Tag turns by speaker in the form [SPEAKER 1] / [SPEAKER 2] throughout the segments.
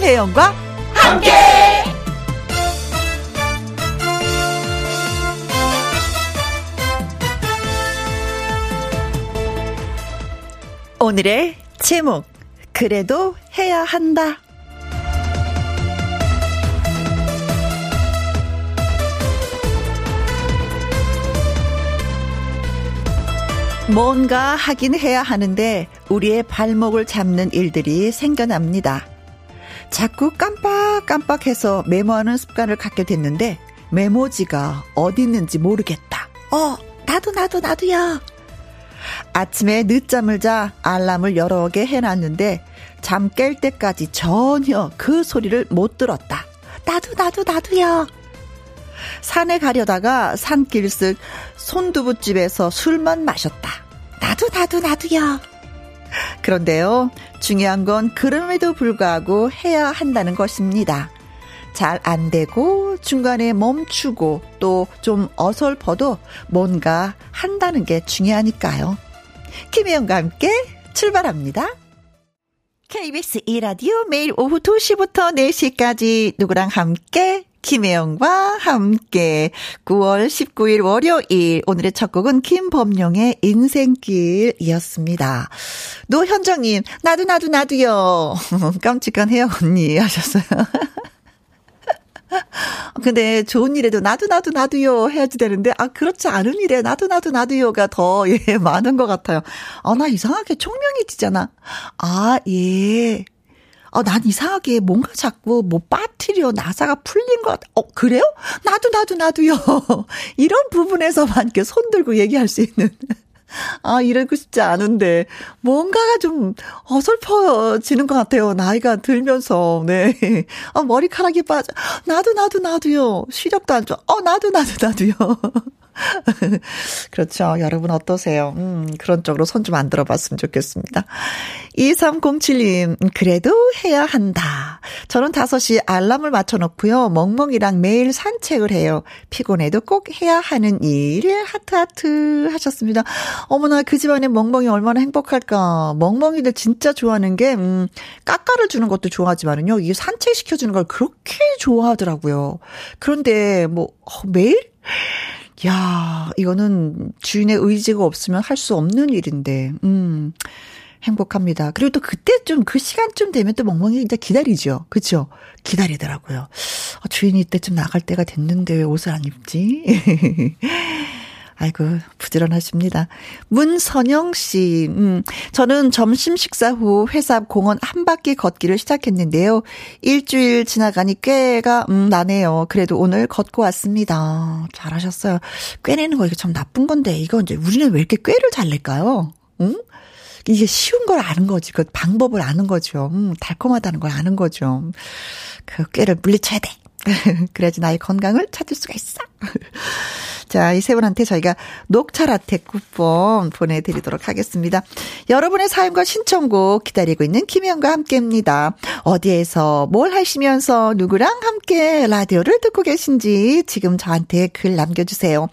[SPEAKER 1] 김혜영과 함께. 오늘의 제목 그래도 해야 한다. 뭔가 하긴 해야 하는데 우리의 발목을 잡는 일들이 생겨납니다. 자꾸 깜빡깜빡해서 메모하는 습관을 갖게 됐는데 메모지가 어디 있는지 모르겠다. 어, 나도 나도 나도야. 아침에 늦잠을 자 알람을 여러 개 해놨는데 잠 깰 때까지 전혀 그 소리를 못 들었다. 나도 나도 나도야. 산에 가려다가 산길 쓱 손두부집에서 술만 마셨다. 나도 나도 나도요. 그런데요, 중요한 건 그럼에도 불구하고 해야 한다는 것입니다. 잘 안 되고 중간에 멈추고 또 좀 어설퍼도 뭔가 한다는 게 중요하니까요. 김혜영과 함께 출발합니다. KBS 2라디오 매일 오후 2시부터 4시까지 누구랑 함께 김혜영과 함께 9월 19일 월요일 오늘의 첫 곡은 김범용의 인생길이었습니다. 노현정님 나도 나도 나도요. 깜찍한 혜영 언니 하셨어요. 근데 좋은 일에도 나도 나도 나도요 해야지 되는데 아 그렇지 않은 일에 나도 나도 나도요가 더 예 많은 것 같아요. 아 나 이상하게 총명해지잖아. 아 예. 어, 난 이상하게 뭔가 자꾸 뭐 빠트려 나사가 풀린 것, 어, 그래요? 나도, 나도, 나도요. 이런 부분에서만 이렇게 손 들고 얘기할 수 있는. 아, 이러고 싶지 않은데, 뭔가가 좀 어설퍼지는 것 같아요. 나이가 들면서, 네. 어, 머리카락이 빠져. 나도, 나도, 나도요. 시력도 안 좋아. 어, 나도, 나도, 나도요. 그렇죠. 여러분 어떠세요? 음, 그런 쪽으로 손 좀 안 들어봤으면 좋겠습니다. 2307님, 그래도 해야 한다. 저는 5시 알람을 맞춰놓고요. 멍멍이랑 매일 산책을 해요. 피곤해도 꼭 해야 하는 일, 하트하트 하셨습니다. 어머나, 그 집안에 멍멍이 얼마나 행복할까. 멍멍이들 진짜 좋아하는 게, 음, 까까를 주는 것도 좋아하지만은요. 이게 산책시켜주는 걸 그렇게 좋아하더라고요. 그런데 뭐, 어, 매일? 야, 이거는 주인의 의지가 없으면 할 수 없는 일인데, 음, 행복합니다. 그리고 또 그때 좀 그 시간쯤 되면 또 멍멍이 이제 기다리죠. 그쵸? 기다리더라고요. 어, 주인이 이때쯤 나갈 때가 됐는데 왜 옷을 안 입지? 아이고, 부지런하십니다. 문선영 씨, 음, 저는 점심 식사 후 회사 공원 한 바퀴 걷기를 시작했는데요. 일주일 지나가니 꾀가, 음, 나네요. 그래도 오늘 걷고 왔습니다. 잘하셨어요. 꾀내는 거 이게 참 나쁜 건데, 이거 이제 우리는 왜 이렇게 꾀를 잘 낼까요? 응? 이게 쉬운 걸 아는 거지. 그 방법을 아는 거죠. 음, 달콤하다는 걸 아는 거죠. 그 꾀를 물리쳐야 돼. 그래야지 나의 건강을 찾을 수가 있어. 자, 이 세 분한테 저희가 녹차 라떼 쿠폰 보내드리도록 하겠습니다. 여러분의 사연과 신청곡 기다리고 있는 김혜영과 함께입니다. 어디에서 뭘 하시면서 누구랑 함께 라디오를 듣고 계신지 지금 저한테 글 남겨주세요.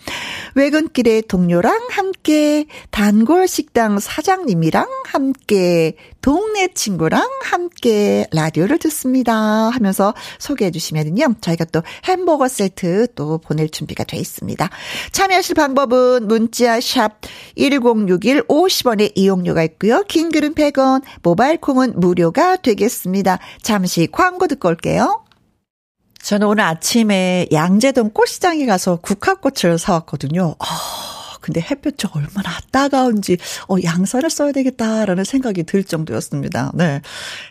[SPEAKER 1] 외근길에 동료랑 함께, 단골 식당 사장님이랑 함께, 동네 친구랑 함께 라디오를 듣습니다 하면서 소개해 주시면은요. 저희가 또 햄버거 세트 또 보낼 준비가 돼 있습니다. 참여하실 방법은 문자 샵 1061 50원의 이용료가 있고요. 긴 글은 100원, 모바일 콩은 무료가 되겠습니다. 잠시 광고 듣고 올게요. 저는 오늘 아침에 양재동 꽃시장에 가서 국화꽃을 사왔거든요. 아. 근데 햇볕이 얼마나 따가운지, 어, 양산을 써야 되겠다라는 생각이 들 정도였습니다. 네.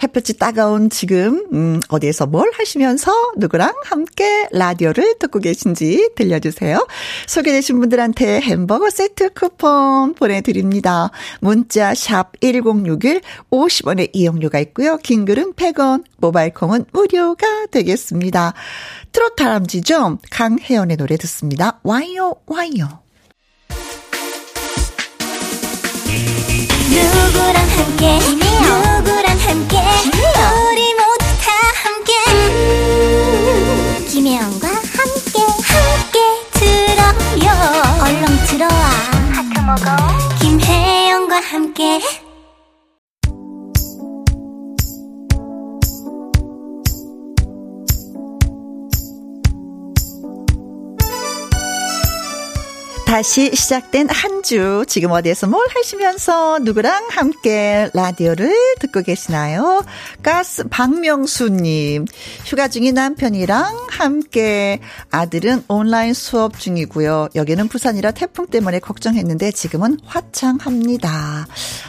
[SPEAKER 1] 햇볕이 따가운 지금, 음, 어디에서 뭘 하시면서 누구랑 함께 라디오를 듣고 계신지 들려주세요. 소개되신 분들한테 햄버거 세트 쿠폰 보내드립니다. 문자 샵 1061, 50원의 이용료가 있고요. 긴 글은 100원, 모바일 콩은 무료가 되겠습니다. 트로트 다람쥐죠? 강혜연의 노래 듣습니다. 와요, 와요. 누구랑 함께? 누구랑 함께? 우리 모두 다 함께. 음, 김혜영과 함께 함께 들어요. 얼렁 들어와. 하트 먹어. 김혜영과 함께 다시 시작된 한 주, 지금 어디에서 뭘 하시면서 누구랑 함께 라디오를 듣고 계시나요? 가스 박명수님, 휴가 중인 남편이랑 함께 아들은 온라인 수업 중이고요. 여기는 부산이라 태풍 때문에 걱정했는데 지금은 화창합니다.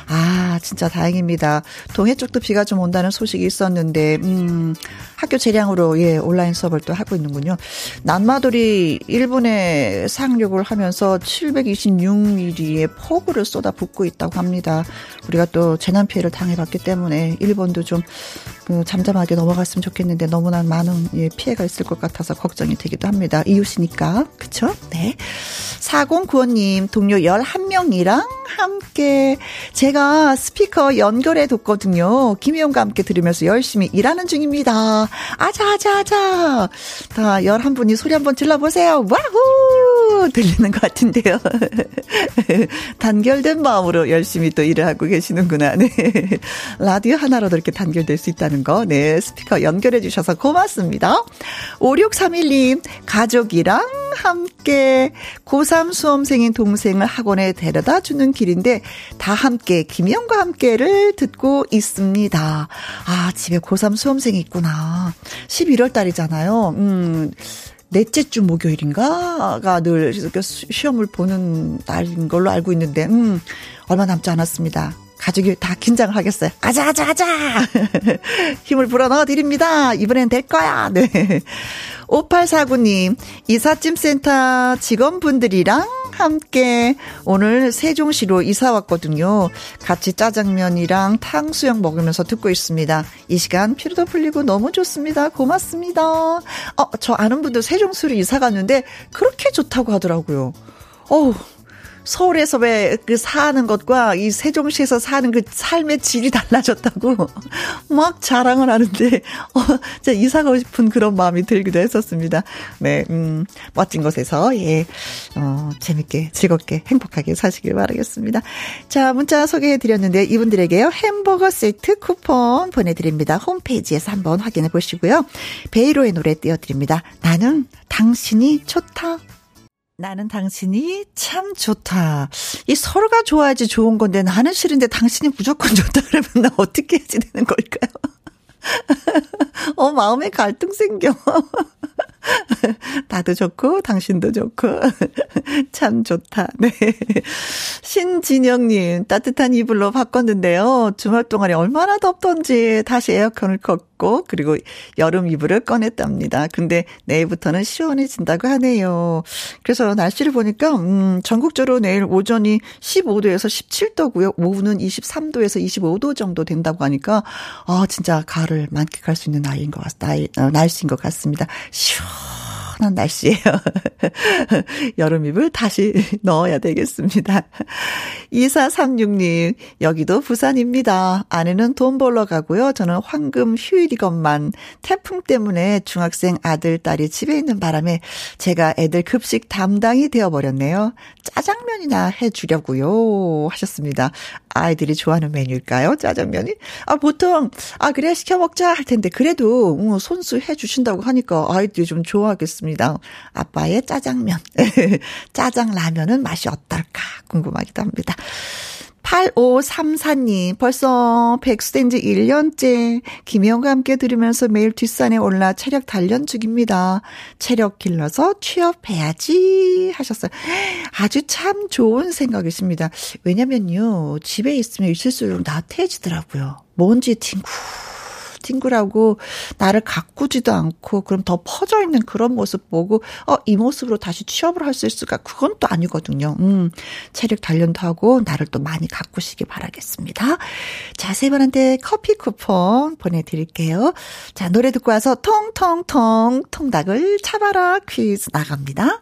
[SPEAKER 1] 아, 진짜 다행입니다. 동해 쪽도 비가 좀 온다는 소식이 있었는데, 음, 학교 재량으로 예, 온라인 수업을 또 하고 있는군요. 난마돌이 일본에 상륙을 하면서 726mm의 폭우를 쏟아붓고 있다고 합니다. 우리가 또 재난 피해를 당해봤기 때문에 일본도 좀그 잠잠하게 넘어갔으면 좋겠는데 너무나 많은 예, 피해가 있을 것 같아서 걱정이 되기도 합니다. 이웃이니까. 그쵸? 네. 4095님, 동료 11명이랑 함께 제가 스피커 연결해 뒀거든요. 김희영과 함께 들으면서 열심히 일하는 중입니다. 아자, 아자, 아자. 다 11분이 소리 한번 질러보세요. 와후! 들리는 것 같은데요. 단결된 마음으로 열심히 또 일을 하고 계시는구나. 네. 라디오 하나로도 이렇게 단결될 수 있다는 거. 네. 스피커 연결해 주셔서 고맙습니다. 5631님, 가족이랑 함께 고3 수험생인 동생을 학원에 데려다 주는 길인데 다 함께 김영과 함께를 듣고 있습니다. 아, 집에 고3 수험생이 있구나. 11월 달이잖아요. 음. 넷째 주 목요일인가가 늘 시험을 보는 날인 걸로 알고 있는데, 음, 얼마 남지 않았습니다. 가족이 다 긴장을 하겠어요. 아자, 아자, 아자! 힘을 불어넣어 드립니다. 이번엔 될 거야. 네. 5849님, 이삿짐센터 직원분들이랑 함께 오늘 세종시로 이사 왔거든요. 같이 짜장면이랑 탕수육 먹으면서 듣고 있습니다. 이 시간 피로도 풀리고 너무 좋습니다. 고맙습니다. 어, 저 아는 분도 세종시로 이사 갔는데 그렇게 좋다고 하더라고요. 어우, 서울에서 왜 그 사는 것과 이 세종시에서 사는 그 삶의 질이 달라졌다고 막 자랑을 하는데 어 진짜 이사 가고 싶은 그런 마음이 들기도 했었습니다. 네, 음 멋진 곳에서 예. 어 재밌게 즐겁게 행복하게 사시길 바라겠습니다. 자, 문자 소개해 드렸는데 이분들에게요. 햄버거 세트 쿠폰 보내 드립니다. 홈페이지에서 한번 확인해 보시고요. 베이로의 노래 띄워 드립니다. 나는 당신이 좋다. 나는 당신이 참 좋다. 이 서로가 좋아야지 좋은 건데 나는 싫은데 당신이 무조건 좋다 그러면 나 어떻게 해야 되는 걸까요? 어, 마음에 갈등 생겨. 나도 좋고, 당신도 좋고. 참 좋다. 네. 신진영님, 따뜻한 이불로 바꿨는데요. 주말 동안에 얼마나 덥던지 다시 에어컨을 껐고, 그리고 여름 이불을 꺼냈답니다. 근데 내일부터는 시원해진다고 하네요. 그래서 날씨를 보니까, 음, 전국적으로 내일 오전이 15도에서 17도고요. 오후는 23도에서 25도 정도 된다고 하니까, 아, 진짜 가을을 만끽할 수 있는 나이인 것 같, 나이, 어, 날씨인 것 같습니다. 시원 한 날씨예요. 여름 이불 다시 넣어야 되겠습니다. 2436님, 여기도 부산입니다. 아내는 돈 벌러 가고요. 저는 황금 휴일이건만 태풍 때문에 중학생 아들, 딸이 집에 있는 바람에 제가 애들 급식 담당이 되어버렸네요. 짜장면이나 해주려고요. 하셨습니다. 아이들이 좋아하는 메뉴일까요? 짜장면이? 아, 보통, 아, 그래, 시켜 먹자 할 텐데, 그래도, 음, 손수 해 주신다고 하니까 아이들이 좀 좋아하겠습니다. 아빠의 짜장면. 짜장 라면은 맛이 어떨까 궁금하기도 합니다. 8534님, 벌써 백수된 지 1년째 김희영과 함께 들으면서 매일 뒷산에 올라 체력 단련 중입니다. 체력 길러서 취업해야지 하셨어요. 아주 참 좋은 생각이십니다. 왜냐면요, 집에 있으면 있을수록 나태해지더라고요. 먼지 팅구 친구라고 나를 가꾸지도 않고 그럼 더 퍼져 있는 그런 모습 보고 어 이 모습으로 다시 취업을 할 수 있을까? 그건 또 아니거든요. 음. 체력 단련도 하고 나를 또 많이 가꾸시기 바라겠습니다. 자, 세 분한테 커피 쿠폰 보내 드릴게요. 자, 노래 듣고 와서 통통통 통닭을 잡아라 퀴즈 나갑니다.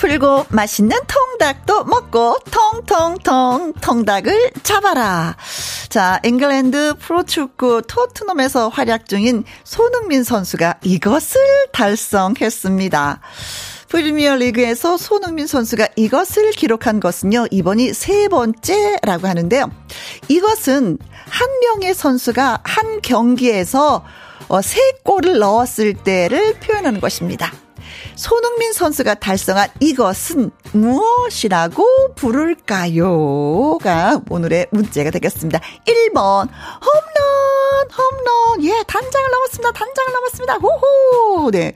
[SPEAKER 1] 풀고 맛있는 통 통닭도 먹고 통통통 통닭을 잡아라. 자, 잉글랜드 프로축구 토트넘에서 활약 중인 손흥민 선수가 이것을 달성했습니다. 프리미어 리그에서 손흥민 선수가 이것을 기록한 것은요, 이번이 세 번째라고 하는데요. 이것은 한 명의 선수가 한 경기에서 어, 세 골을 넣었을 때를 표현하는 것입니다. 손흥민 선수가 달성한 이것은 무엇이라고 부를까요?가 오늘의 문제가 되겠습니다. 1번, 홈런, 홈런. 예, 단장을 넘었습니다. 단장을 넘었습니다. 호호. 네.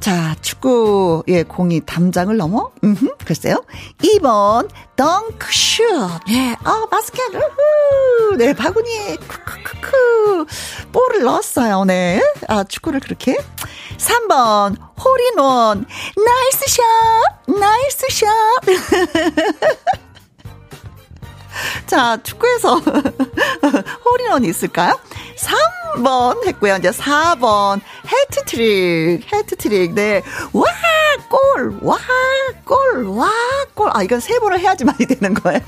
[SPEAKER 1] 자, 축구, 예, 공이 담장을 넘어? 음, 글쎄요. 2번, 덩크슛. 예, 어, 바스켓, 우후. 네, 바구니에, 크크크크. 볼을 넣었어요, 네. 아, 축구를 그렇게. 3번, 홀인원. Nice shot! Nice shot! 자, 축구에서 홀인원이 있을까요? 3번 했고요. 이제 4번 해트트릭, 해트트릭. 네. 와, 골, 와, 골, 와, 골. 아, 이건 세 번을 해야지 많이 되는 거예요.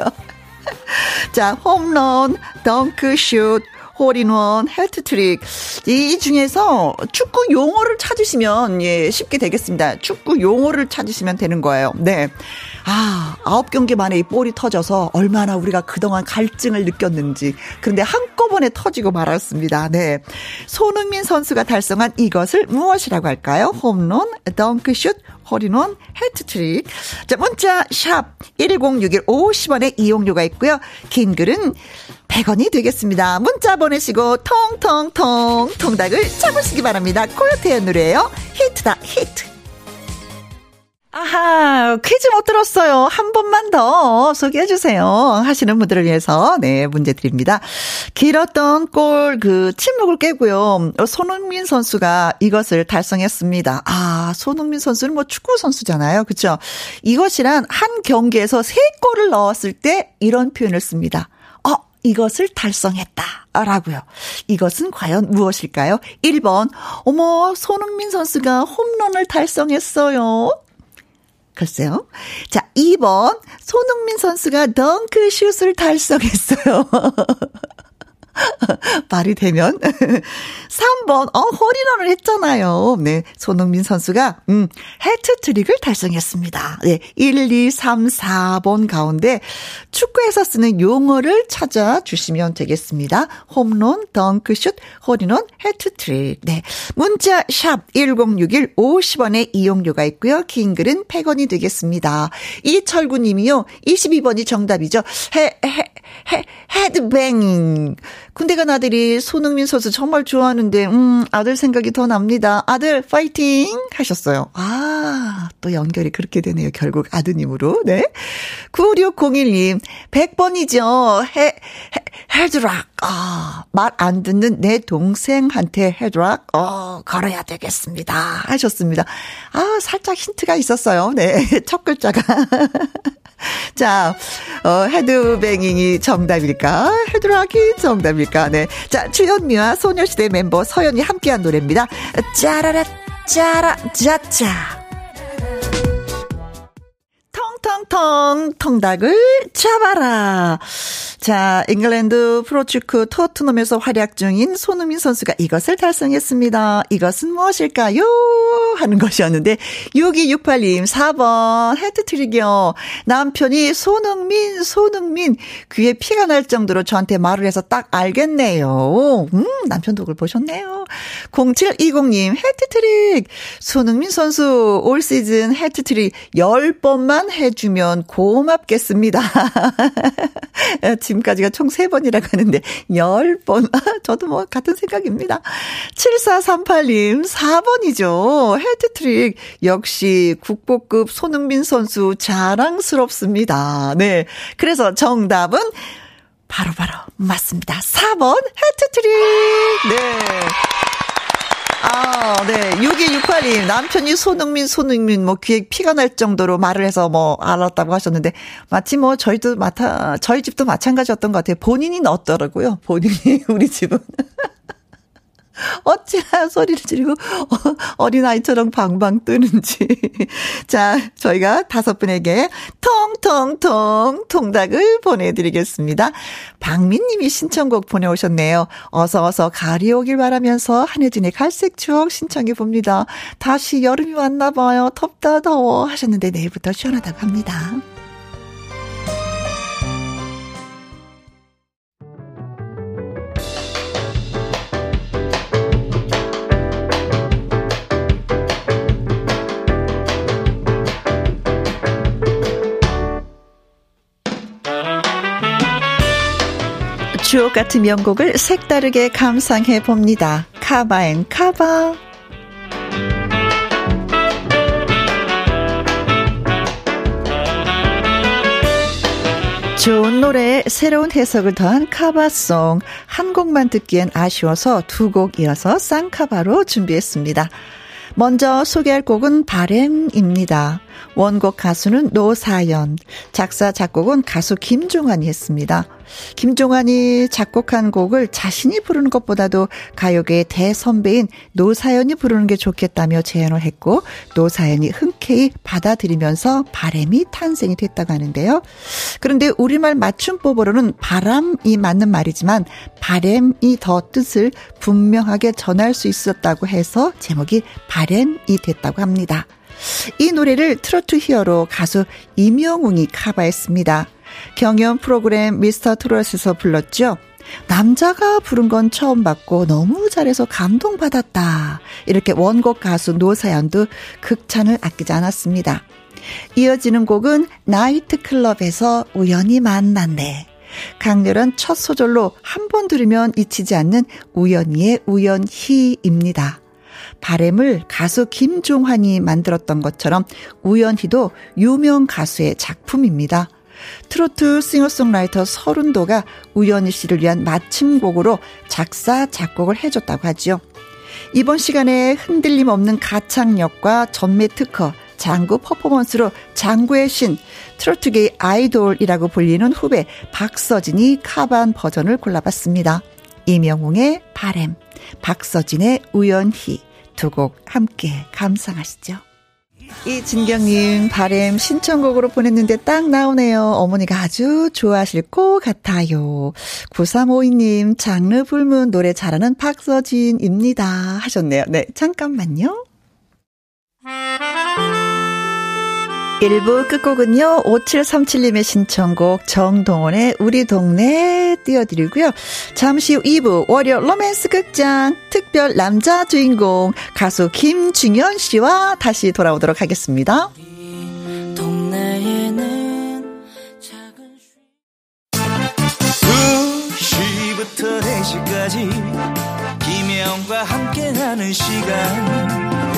[SPEAKER 1] 자, 홈런, 덩크슛, 홀인원, 해트트릭. 이 중에서 축구 용어를 찾으시면, 예, 쉽게 되겠습니다. 축구 용어를 찾으시면 되는 거예요. 네. 아, 아홉 경기 만에 이 볼이 터져서 얼마나 우리가 그동안 갈증을 느꼈는지. 그런데 한꺼번에 터지고 말았습니다. 네. 손흥민 선수가 달성한 이것을 무엇이라고 할까요? 홈런, 덩크슛, 홀인원, 해트트릭. 자, 문자, 샵, 1061 50원의 이용료가 있고요. 긴 글은 100원이 되겠습니다. 문자 보내시고 통통통 통닭을 잡으시기 바랍니다. 코요태의 노래예요. 히트다 히트. 아하, 퀴즈 못 들었어요. 한 번만 더 소개해 주세요. 하시는 분들을 위해서, 네, 문제 드립니다. 길었던 골, 그, 침묵을 깨고요. 손흥민 선수가 이것을 달성했습니다. 아, 손흥민 선수는 뭐 축구 선수잖아요. 그쵸? 이것이란 한 경기에서 세 골을 넣었을 때 이런 표현을 씁니다. 어, 이것을 달성했다. 라고요. 이것은 과연 무엇일까요? 1번, 어머, 손흥민 선수가 홈런을 달성했어요. 글쎄요. 자, 2번. 손흥민 선수가 덩크슛을 달성했어요. 말이 되면. 3번, 어, 홀인원을 했잖아요. 네. 손흥민 선수가, 음, 해트트릭을 달성했습니다. 네. 1, 2, 3, 4번 가운데 축구에서 쓰는 용어를 찾아주시면 되겠습니다. 홈런, 덩크슛, 홀인원, 해트트릭. 네. 문자, 샵, 1061, 50원의 이용료가 있고요. 긴 글은 100원이 되겠습니다. 이철구 님이요. 22번이 정답이죠. 해, 해, 해, headbang. 군대 간 아들이 손흥민 선수 정말 좋아하는데, 음, 아들 생각이 더 납니다. 아들, 파이팅! 하셨어요. 아, 또 연결이 그렇게 되네요. 결국 아드님으로. 네. 9601님, 100번이죠. 헤, 헤, 헤드락. 아, 말 안 듣는 내 동생한테 헤드락, 어, 걸어야 되겠습니다. 하셨습니다. 아, 살짝 힌트가 있었어요. 네. 첫 글자가. 자, 어, 헤드뱅잉이 정답일까? 헤드락이 정답일까? 네. 자, 출연미와 소녀시대 멤버 서연이 함께한 노래입니다. 짜라라, 짜라, 짜짜. 텅텅텅 통닭을 잡아라. 자, 잉글랜드 프로축구 토트넘에서 활약 중인 손흥민 선수가 이것을 달성했습니다. 이것은 무엇일까요? 하는 것이었는데 6268님 4번 해트트릭이요. 남편이 손흥민 손흥민 귀에 피가 날 정도로 저한테 말을 해서 딱 알겠네요. 음, 남편 덕을 보셨네요. 0720님 해트트릭 손흥민 선수 올 시즌 해트트릭 10번만 해 주면 고맙겠습니다. 지금까지가 총 3번이라고 하는데 10번. 저도 뭐 같은 생각입니다. 7438님 4번이죠. 해트트릭 역시 국보급 손흥민 선수 자랑스럽습니다. 네. 그래서 정답은 바로바로 바로 맞습니다. 4번 해트트릭. 네. 아, 네. 6268님, 남편이 손흥민, 손흥민, 뭐, 귀에 피가 날 정도로 말을 해서 뭐, 알았다고 하셨는데, 마치 뭐, 저희도 마타, 저희 집도 마찬가지였던 것 같아요. 본인이 넣었더라고요. 본인이, 우리 집은. 어찌나 소리를 지르고 어, 린아이처럼 방방 뜨는지. 자, 저희가 다섯 분에게 통통통 통닭을 보내드리겠습니다. 박민님이 신청곡 보내오셨네요. 어서 어서 가리 오길 바라면서 한혜진의 갈색 추억 신청해 봅니다. 다시 여름이 왔나 봐요. 덥다 더워 하셨는데 내일부터 시원하다고 합니다. 주옥 같은 명곡을 색다르게 감상해 봅니다. 카바앤 카바. 좋은 노래에 새로운 해석을 더한 카바송. 한 곡만 듣기엔 아쉬워서 두 곡 이어서 쌍카바로 준비했습니다. 먼저 소개할 곡은 바램입니다. 원곡 가수는 노사연, 작사, 작곡은 가수 김종환이 했습니다. 김종환이 작곡한 곡을 자신이 부르는 것보다도 가요계의 대선배인 노사연이 부르는 게 좋겠다며 제안을 했고 노사연이 흔쾌히 받아들이면서 바램이 탄생이 됐다고 하는데요. 그런데 우리말 맞춤법으로는 바람이 맞는 말이지만 바램이 더 뜻을 분명하게 전할 수 있었다고 해서 제목이 바램이 됐다고 합니다. 이 노래를 트로트 히어로 가수 임영웅이 카바했습니다. 경연 프로그램 미스터 트롯에서 불렀죠. 남자가 부른 건 처음 봤고 너무 잘해서 감동받았다. 이렇게 원곡 가수 노사연도 극찬을 아끼지 않았습니다. 이어지는 곡은 나이트클럽에서 우연히 만났네. 강렬한 첫 소절로 한 번 들으면 잊히지 않는 우연히의 우연히입니다. 바램을 가수 김종환이 만들었던 것처럼 우연히도 유명 가수의 작품입니다. 트로트 싱어송라이터 서른도가 우연희 씨를 위한 마침곡으로 작사, 작곡을 해줬다고 하지요. 이번 시간에 흔들림 없는 가창력과 전매 특허, 장구 퍼포먼스로 장구의 신, 트로트계의 아이돌이라고 불리는 후배 박서진이 카반 버전을 골라봤습니다. 이명웅의 바램, 박서진의 우연히, 두 곡 함께 감상하시죠. 이진경님, 바램 신청곡으로 보냈는데 딱 나오네요. 어머니가 아주 좋아하실 것 같아요. 9352님, 장르 불문 노래 잘하는 박서진입니다. 하셨네요. 네, 잠깐만요. 1부 끝곡은요, 5737님의 신청곡 정동원의 우리 동네 띄워드리고요. 잠시 후 2부 월요 로맨스 극장 특별 남자 주인공 가수 김중현 씨와 다시 돌아오도록 하겠습니다. 2시부터 4시까지 김혜영과 함께하는 시간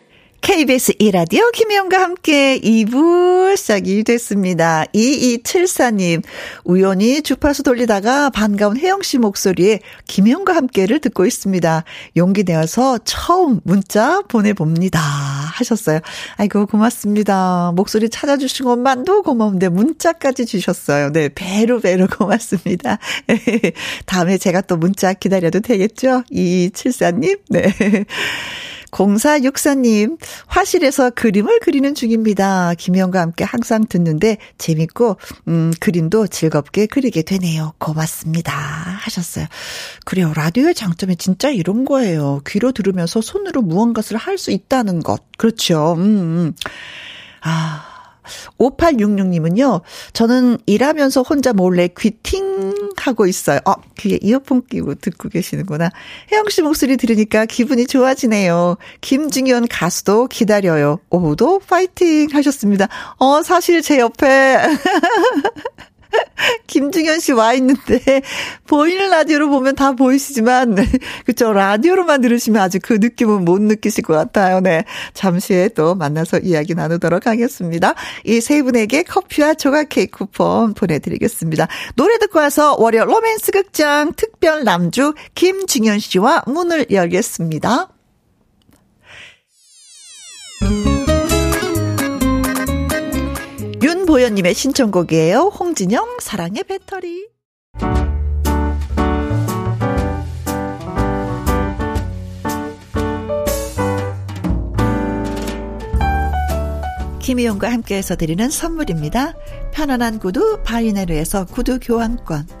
[SPEAKER 1] KBS 이라디오 김혜영과 함께 2부 시작이 됐습니다. 2274님, 우연히 주파수 돌리다가 반가운 혜영 씨 목소리에 김혜영과 함께를 듣고 있습니다. 용기 내어서 처음 문자 보내봅니다. 하셨어요. 아이고, 고맙습니다. 목소리 찾아주신 것만도 고마운데 문자까지 주셨어요. 네, 배로 배로 고맙습니다. 다음에 제가 또 문자 기다려도 되겠죠? 2274님, 네. 0464님, 화실에서 그림을 그리는 중입니다. 김영과 함께 항상 듣는데 재밌고, 음, 그림도 즐겁게 그리게 되네요. 고맙습니다. 하셨어요. 그래요. 라디오의 장점이 진짜 이런 거예요. 귀로 들으면서 손으로 무언가를 할 수 있다는 것. 그렇죠. 음, 음. 아. 5866님은요, 저는 일하면서 혼자 몰래 귀팅 하고 있어요. 어, 귀에 이어폰 끼고 듣고 계시는구나. 혜영 씨 목소리 들으니까 기분이 좋아지네요. 김중현 가수도 기다려요. 오후도 파이팅 하셨습니다. 어, 사실 제 옆에 김승현 씨 와 있는데, 보이는 라디오로 보면 다 보이시지만, 그쵸. 라디오로만 들으시면 아직 그 느낌은 못 느끼실 것 같아요. 네. 잠시 후에 또 만나서 이야기 나누도록 하겠습니다. 이 세 분에게 커피와 조각 케이크 쿠폰 보내드리겠습니다. 노래 듣고 와서 월요 로맨스 극장 특별 남주 김중현 씨와 문을 열겠습니다. 윤보현님의 신청곡이에요. 홍진영, 사랑의 배터리. 김희용과 함께해서 드리는 선물입니다. 편안한 구두 바이네르에서 구두 교환권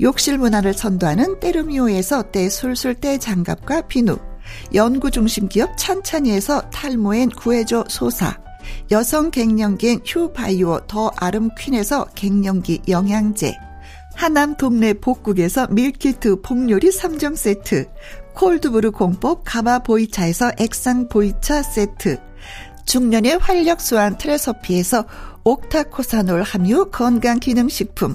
[SPEAKER 1] 욕실 문화를 선도하는 때르미오에서 때술술 때장갑과 비누, 연구 중심 기업 찬찬이에서 탈모엔 구해줘 소사, 여성 갱년기엔 휴바이오 더 아름퀸에서 갱년기 영양제, 하남 동네 복국에서 밀키트 폭요리 3종 세트, cold brew 공법 가마 보이차에서 액상 보이차 세트, 중년의 활력 수한 트레서피에서 옥타코사놀 함유 건강기능식품,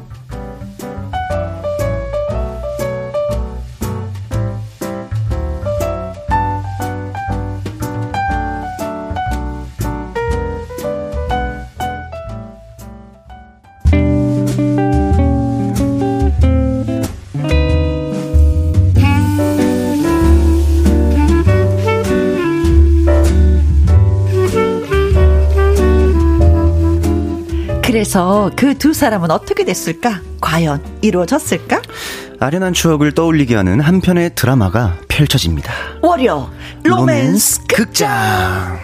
[SPEAKER 1] 그래서 그 두 사람은 어떻게 됐을까? 과연 이루어졌을까?
[SPEAKER 2] 아련한 추억을 떠올리게 하는 한 편의 드라마가 펼쳐집니다.
[SPEAKER 1] 월요 로맨스, 로맨스 극장.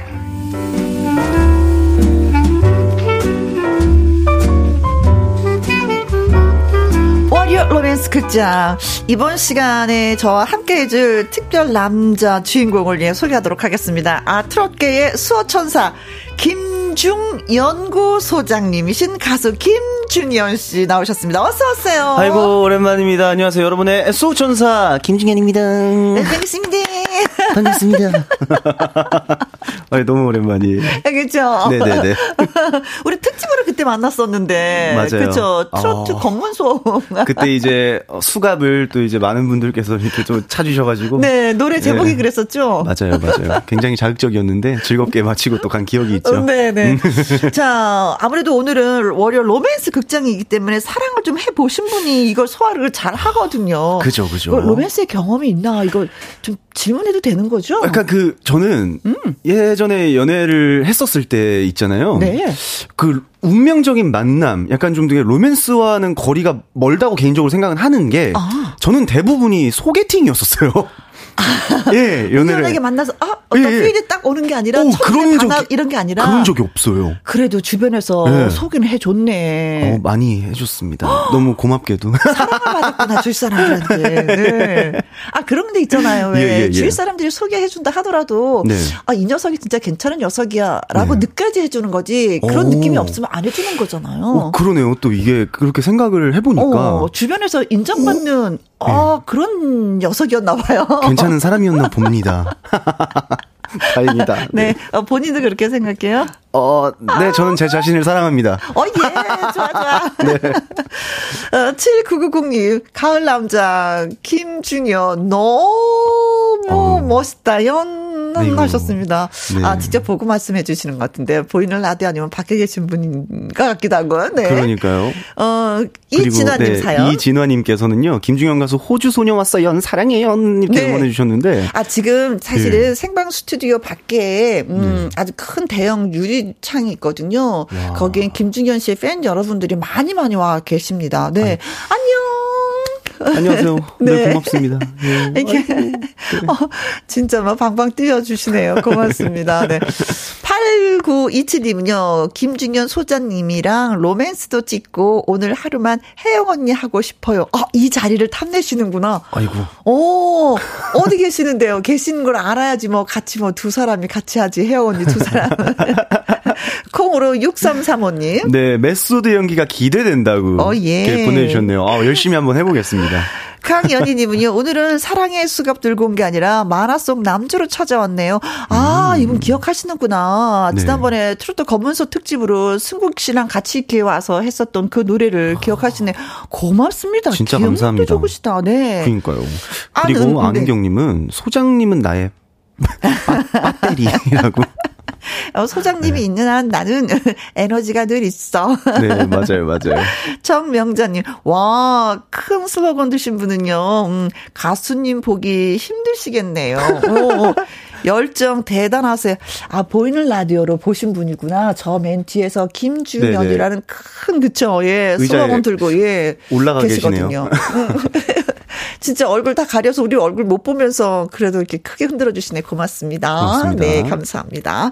[SPEAKER 1] 월요 로맨스 극장 이번 시간에 저와 함께 해줄 특별 남자 주인공을 예, 소개하도록 하겠습니다. 아 트롯계의 수호천사 김 중연구소장님이신 가수 김준현 씨 나오셨습니다. 어서 오세요.
[SPEAKER 2] 아이고 오랜만입니다. 안녕하세요. 여러분의 수호천사 김중현입니다.
[SPEAKER 1] 네, 반갑습니다.
[SPEAKER 2] 반갑습니다. 아니, 너무 오랜만이에요.
[SPEAKER 1] 그렇죠.
[SPEAKER 2] 네네네.
[SPEAKER 1] 우리 특집으로 그때 만났었는데.
[SPEAKER 2] 맞아요.
[SPEAKER 1] 그렇죠. 트로트 아. 검문소.
[SPEAKER 2] 그때 이제 수갑을 또 이제 많은 분들께서 이렇게 좀 찾으셔가지고.
[SPEAKER 1] 네, 노래 제목이 네. 그랬었죠.
[SPEAKER 2] 맞아요, 맞아요. 굉장히 자극적이었는데 즐겁게 마치고 또 간 기억이 있죠.
[SPEAKER 1] 네네. 음. 자, 아무래도 오늘은 월요 로맨스 극장이기 때문에 사랑을 좀 해보신 분이 이걸 소화를 잘 하거든요.
[SPEAKER 2] 그죠, 그죠.
[SPEAKER 1] 로맨스의 경험이 있나 이거 좀 질문해도 되는 거죠?
[SPEAKER 2] 약간 그 저는 음. 예전에 연애를 했었을 때 있잖아요.
[SPEAKER 1] 네.
[SPEAKER 2] 그 운명적인 만남, 약간 좀 되게 로맨스와는 거리가 멀다고 개인적으로 생각은 하는 게 아. 저는 대부분이 소개팅이었었어요. 예, 연애를.
[SPEAKER 1] 연예계 만나서, 아, 어떤 예, 예. 필이 딱 오는 게 아니라, 오, 그런 적, 이런 게 아니라.
[SPEAKER 2] 그런 적이 없어요.
[SPEAKER 1] 그래도 주변에서 예. 소개는 해줬네.
[SPEAKER 2] 어, 많이 해줬습니다. 너무 고맙게도.
[SPEAKER 1] 사랑을 받았구나, 주위 사람들한테. 네. 아, 그런 게 있잖아요. 왜. 예, 예, 예, 주위 사람들이 소개해준다 하더라도, 네. 아, 이 녀석이 진짜 괜찮은 녀석이야. 라고 네. 느까지 해주는 거지. 그런 오. 느낌이 없으면 안 해주는 거잖아요. 어,
[SPEAKER 2] 그러네요. 또 이게 그렇게 생각을 해보니까.
[SPEAKER 1] 어, 주변에서 인정받는, 오. 아, 그런 녀석이었나 봐요.
[SPEAKER 2] 괜찮 은 사람이었나 봅니다. 다행이다.
[SPEAKER 1] 네. 네. 어, 본인도 그렇게 생각해요?
[SPEAKER 2] 어, 네, 저는 제 자신을 사랑합니다.
[SPEAKER 1] 어, 예, 좋아, 좋아. 네. 어, 7990님, 가을 남자, 김중현, 너무 어. 멋있다. 연, 하셨습니다. 네. 아, 직접 보고 말씀해 주시는 것 같은데, 보이는 라디오 아니면 밖에 계신 분인 것 같기도 하고, 네.
[SPEAKER 3] 그러니까요.
[SPEAKER 1] 어, 이진화님 네, 사연.
[SPEAKER 3] 이진화님께서는요, 김중현 가수 호주 소녀 왔어요. 사랑해요. 님께 네. 보내주셨는데.
[SPEAKER 1] 아, 지금 사실은 네. 생방 스튜디오 밖에, 음, 네. 아주 큰 대형 유리창이 있거든요. 와. 거기엔 김중현 씨의 팬 여러분들이 많이 많이 와 계십니다. 네. 아니. 안녕!
[SPEAKER 3] 안녕하세요. 네, 네 고맙습니다. 네. 이게
[SPEAKER 1] 네. 어, 진짜 막 방방 뛰어주시네요. 고맙습니다. 네. 8927님은요, 김중연 소장님이랑 로맨스도 찍고 오늘 하루만 혜영 언니 하고 싶어요. 아, 이 자리를 탐내시는구나.
[SPEAKER 3] 아이고.
[SPEAKER 1] 오, 어디 계시는데요? 계시는 걸 알아야지 뭐 같이 뭐 두 사람이 같이 하지. 혜영 언니 두 사람. 콩으로 6335님.
[SPEAKER 3] 네, 메소드 연기가 기대된다고. 어, 예. 보내주셨네요. 아, 열심히 한번 해보겠습니다.
[SPEAKER 1] 강연희님은요, 오늘은 사랑의 수갑 들고 온 게 아니라 만화 속 남주로 찾아왔네요. 아, 음. 이분 기억하시는구나. 네. 지난번에 트로트 검은소 특집으로 승국 씨랑 같이 이렇게 와서 했었던 그 노래를 아. 기억하시네. 고맙습니다.
[SPEAKER 3] 진짜 감사합니다.
[SPEAKER 1] 좋으시다. 네.
[SPEAKER 3] 그니까요. 그리고 아, 안은경님은 소장님은 나의 배터리라고.
[SPEAKER 1] 어, 소장님이 네. 있는 한 나는 에너지가 늘 있어.
[SPEAKER 3] 네, 맞아요, 맞아요.
[SPEAKER 1] 정명자님, 와, 큰 슬로건 드신 분은요, 음, 가수님 보기 힘드시겠네요. 오, 열정 대단하세요. 아, 보이는 라디오로 보신 분이구나. 저 맨 뒤에서 김주현이라는 큰, 그쵸, 예, 슬로건 들고, 예.
[SPEAKER 3] 올라가 계시거든요.
[SPEAKER 1] 진짜 얼굴 다 가려서 우리 얼굴 못 보면서 그래도 이렇게 크게 흔들어 주시네. 고맙습니다. 고맙습니다. 네, 감사합니다.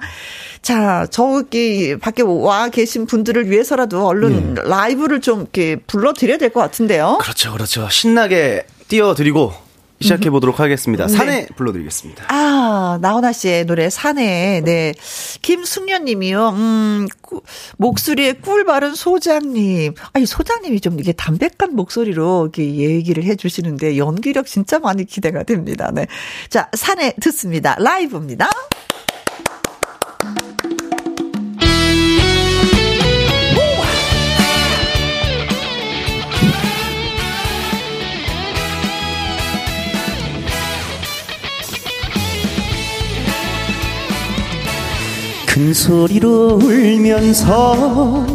[SPEAKER 1] 자, 저기 밖에 와 계신 분들을 위해서라도 얼른 네. 라이브를 좀 이렇게 불러 드려야 될 것 같은데요.
[SPEAKER 3] 그렇죠. 그렇죠. 신나게 띄워 드리고 시작해 보도록 하겠습니다. 산에 네. 불러드리겠습니다.
[SPEAKER 1] 아, 나훈아 씨의 노래 산에, 네. 김숙련 님이요, 음, 꾸, 목소리에 꿀 바른 소장님. 아니, 소장님이 좀 이게 담백한 목소리로 이렇게 얘기를 해 주시는데 연기력 진짜 많이 기대가 됩니다. 네. 자, 산에 듣습니다. 라이브입니다.
[SPEAKER 2] 큰 소리로 울면서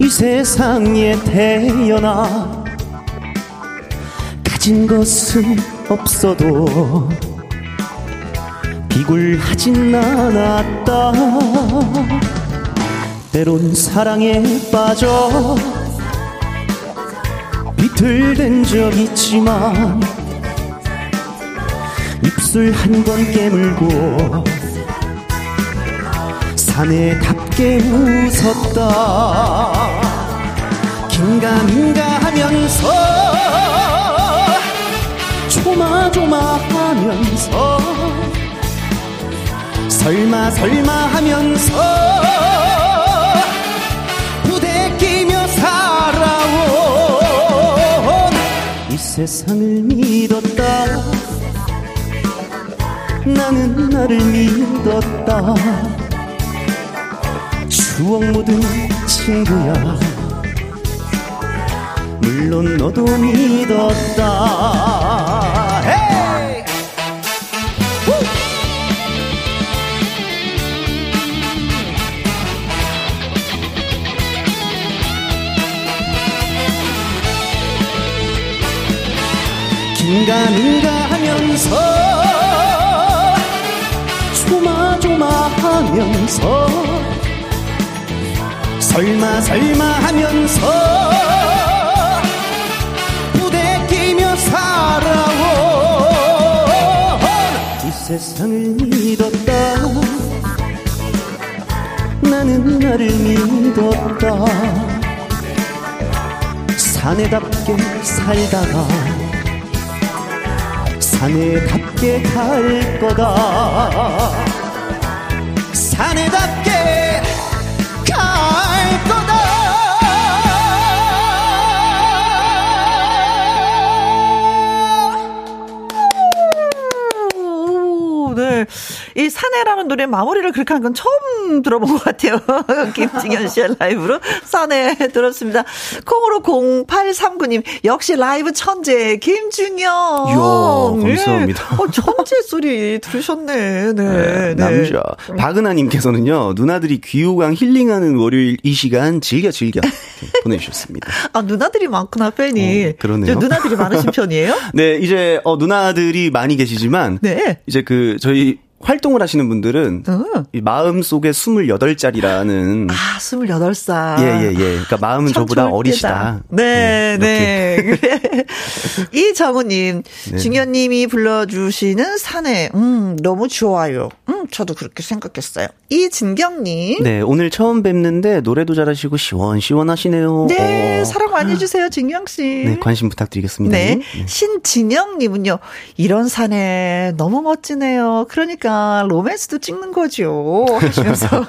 [SPEAKER 2] 이 세상에 태어나 가진 것은 없어도 비굴하진 않았다. 때론 사랑에 빠져 비틀댄 적 있지만 입술 한 번 깨물고 사내답게 웃었다. 긴가민가 하면서 조마조마 하면서 설마 설마 하면서 부대끼며 살아온 이 세상을 믿었다. 나는 나를 믿었다 추억 묻은 친구야 물론 너도 믿었다 헤이! 긴가민가 하면서 조마조마하면서 설마 설마 하면서 부대끼며 살아온 이 세상을 믿었다. 나는 나를 믿었다. 사내답게 살다가 사내답게 갈 거다. 사내답
[SPEAKER 1] 사내라는 노래 마무리를 그렇게 한 건 처음 들어본 것 같아요. 김진현 씨의 라이브로 사내 들었습니다. 콩으로 0839님, 역시 라이브 천재, 김중현. 이야,
[SPEAKER 2] 감사합니다.
[SPEAKER 1] 네. 어, 천재 소리 들으셨네. 네, 네.
[SPEAKER 2] 남자. 박은하님께서는요, 누나들이 귀호강 힐링하는 월요일 이 시간 즐겨 즐겨 보내주셨습니다.
[SPEAKER 1] 아, 누나들이 많구나, 팬이. 어,
[SPEAKER 2] 그러네요.
[SPEAKER 1] 누나들이 많으신 편이에요?
[SPEAKER 2] 네, 이제, 어, 누나들이 많이 계시지만. 네. 이제 그, 저희 활동을 하시는 분들은 어. 이 마음 속에 28자리라는
[SPEAKER 1] 아, 28살.
[SPEAKER 2] 예, 예, 예. 그러니까 마음은 저보다 어리시다.
[SPEAKER 1] 네, 네. 네. 이정우 님, 네. 중현 님이 불러 주시는 사내. 음, 너무 좋아요. 음, 저도 그렇게 생각했어요. 이진경 님.
[SPEAKER 2] 네, 오늘 처음 뵙는데 노래도 잘하시고 시원시원하시네요.
[SPEAKER 1] 네, 오. 사랑 많이 해 주세요, 진경 씨.
[SPEAKER 2] 네, 관심 부탁드리겠습니다.
[SPEAKER 1] 네. 네. 신진영 님은요. 이런 사내 너무 멋지네요. 그러니까 그러니까 로맨스도 찍는 거죠. 하시면서.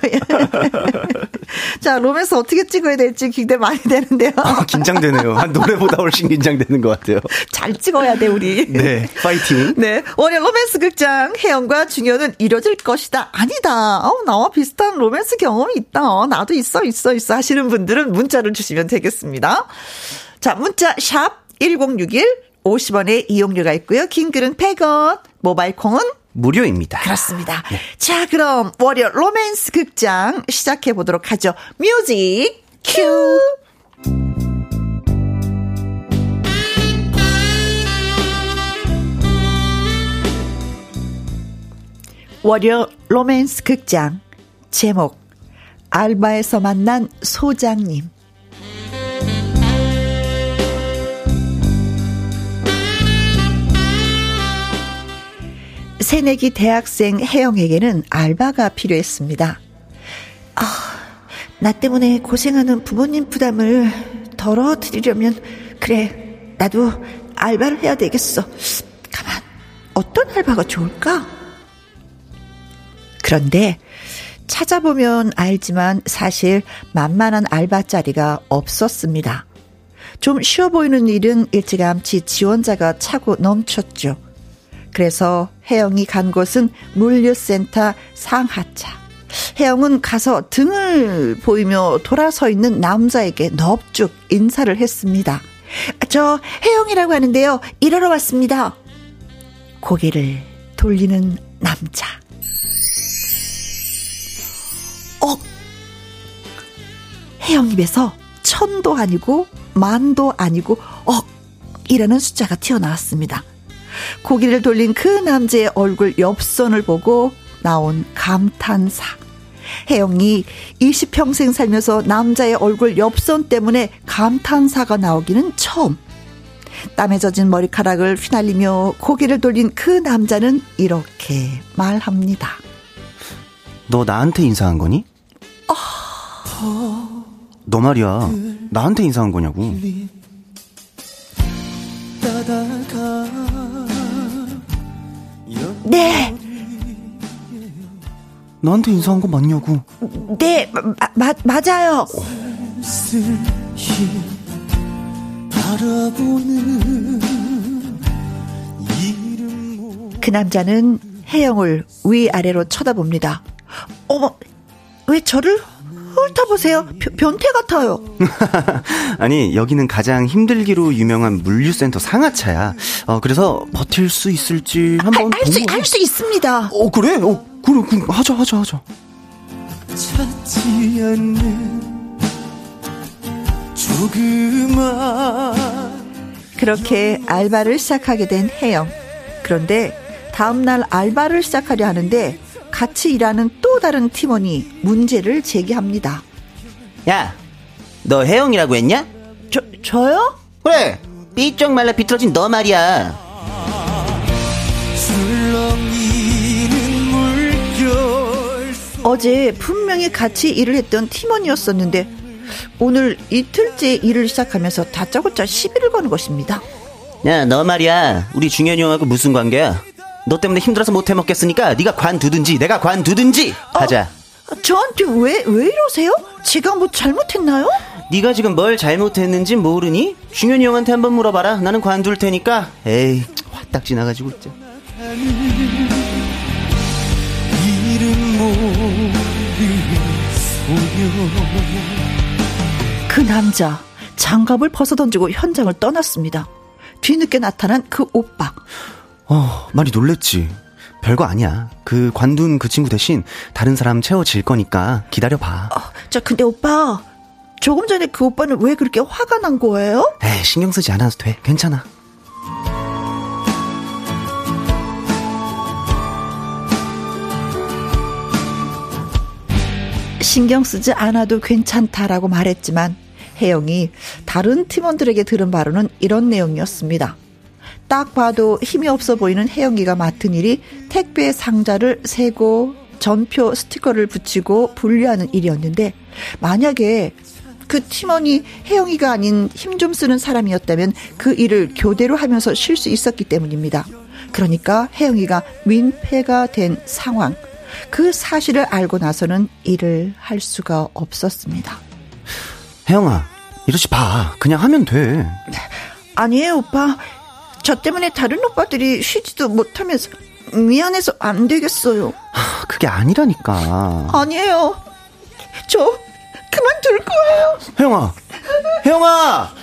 [SPEAKER 1] 자, 로맨스 어떻게 찍어야 될지 기대 많이 되는데요.
[SPEAKER 2] 아, 긴장되네요. 한 노래보다 훨씬 긴장되는 것 같아요.
[SPEAKER 1] 잘 찍어야 돼, 우리.
[SPEAKER 2] 네, 파이팅.
[SPEAKER 1] 네, 월요 로맨스 극장 혜영과 중연은 이뤄질 것이다. 아니다. 어, 나와 비슷한 로맨스 경험이 있다. 나도 있어, 있어, 있어 하시는 분들은 문자를 주시면 되겠습니다. 자, 문자 샵 1061. 50원의 이용료가 있고요. 긴 글은 100원, 모바일 콩은
[SPEAKER 2] 무료입니다.
[SPEAKER 1] 그렇습니다. 네. 자, 그럼 월요 로맨스 극장 시작해 보도록 하죠. 뮤직 큐. 월요 로맨스 극장 제목 알바에서 만난 소장님 새내기 대학생 혜영에게는 알바가 필요했습니다. 아, 나 때문에 고생하는 부모님 부담을 덜어드리려면, 그래, 나도 알바를 해야 되겠어. 가만, 어떤 알바가 좋을까? 그런데 찾아보면 알지만 사실 만만한 알바 자리가 없었습니다. 좀 쉬워 보이는 일은 일찌감치 지원자가 차고 넘쳤죠. 그래서 혜영이 간 곳은 물류센터 상하차. 혜영은 가서 등을 보이며 돌아서 있는 남자에게 넙죽 인사를 했습니다. 저 혜영이라고 하는데요. 일하러 왔습니다. 고개를 돌리는 남자. 어? 혜영 입에서 천도 아니고 만도 아니고 억 이라는 숫자가 튀어나왔습니다. 고개를 돌린 그 남자의 얼굴 옆선을 보고 나온 감탄사. 혜영이 20평생 살면서 남자의 얼굴 옆선 때문에 감탄사가 나오기는 처음. 땀에 젖은 머리카락을 휘날리며 고개를 돌린 그 남자는 이렇게 말합니다.
[SPEAKER 2] 너 나한테 인사한 거니? 어... 너 말이야. 나한테 인사한 거냐고.
[SPEAKER 1] 네.
[SPEAKER 2] 나한테 인사한 거 맞냐고.
[SPEAKER 1] 네, 마, 마, 맞아요. 그 남자는 혜영을 위아래로 쳐다봅니다. 어머, 왜 저를 훑어보세요. 변태 같아요.
[SPEAKER 2] 아니, 여기는 가장 힘들기로 유명한 물류센터 상하차야. 어, 그래서 버틸 수 있을지 한번
[SPEAKER 1] 할 수, 할수 있습니다.
[SPEAKER 2] 어, 그래? 어, 그래, 그래. 하자, 하자, 하자. 찾지 않는
[SPEAKER 1] 조그만 그렇게 알바를 시작하게 된 혜영. 그런데 다음날 알바를 시작하려 하는데 같이 일하는 또 다른 팀원이 문제를 제기합니다.
[SPEAKER 4] 야, 너 혜영이라고 했냐?
[SPEAKER 1] 저, 저요?
[SPEAKER 4] 그래, 삐쩍 말라 비틀어진 너 말이야.
[SPEAKER 1] 어제 분명히 같이 일을 했던 팀원이었었는데 오늘 이틀째 일을 시작하면서 다짜고짜 시비를 거는 것입니다.
[SPEAKER 4] 야, 너 말이야. 우리 중현이 형하고 무슨 관계야? 너 때문에 힘들어서 못 해 먹겠으니까 네가 관두든지 내가 관두든지 하자.
[SPEAKER 1] 어, 저한테 왜, 왜 이러세요? 제가 뭐 잘못했나요?
[SPEAKER 4] 네가 지금 뭘 잘못했는지 모르니? 중현이 형한테 한번 물어봐라. 나는 관둘 테니까. 에이, 화딱 지나가지고 있자.
[SPEAKER 1] 그 남자 장갑을 벗어던지고 현장을 떠났습니다. 뒤늦게 나타난 그 오빠.
[SPEAKER 2] 어, 많이 놀랬지. 별거 아니야. 그 관둔 그 친구 대신 다른 사람 채워질 거니까 기다려봐.
[SPEAKER 1] 어, 저 근데 오빠 조금 전에 그 오빠는 왜 그렇게 화가 난 거예요?
[SPEAKER 2] 에이, 신경 쓰지 않아도 돼. 괜찮아.
[SPEAKER 1] 신경 쓰지 않아도 괜찮다라고 말했지만 혜영이 다른 팀원들에게 들은 바로는 이런 내용이었습니다. 딱 봐도 힘이 없어 보이는 혜영이가 맡은 일이 택배 상자를 세고 전표 스티커를 붙이고 분류하는 일이었는데 만약에 그 팀원이 혜영이가 아닌 힘 좀 쓰는 사람이었다면 그 일을 교대로 하면서 쉴 수 있었기 때문입니다. 그러니까 혜영이가 민폐가 된 상황. 그 사실을 알고 나서는 일을 할 수가 없었습니다.
[SPEAKER 2] 혜영아, 이러지 봐. 그냥 하면 돼.
[SPEAKER 1] 아니에요, 오빠. 저 때문에 다른 오빠들이 쉬지도 못하면서 미안해서 안 되겠어요.
[SPEAKER 2] 하, 그게 아니라니까.
[SPEAKER 1] 아니에요. 저 그만둘 거예요.
[SPEAKER 2] 혜영아, 혜영아.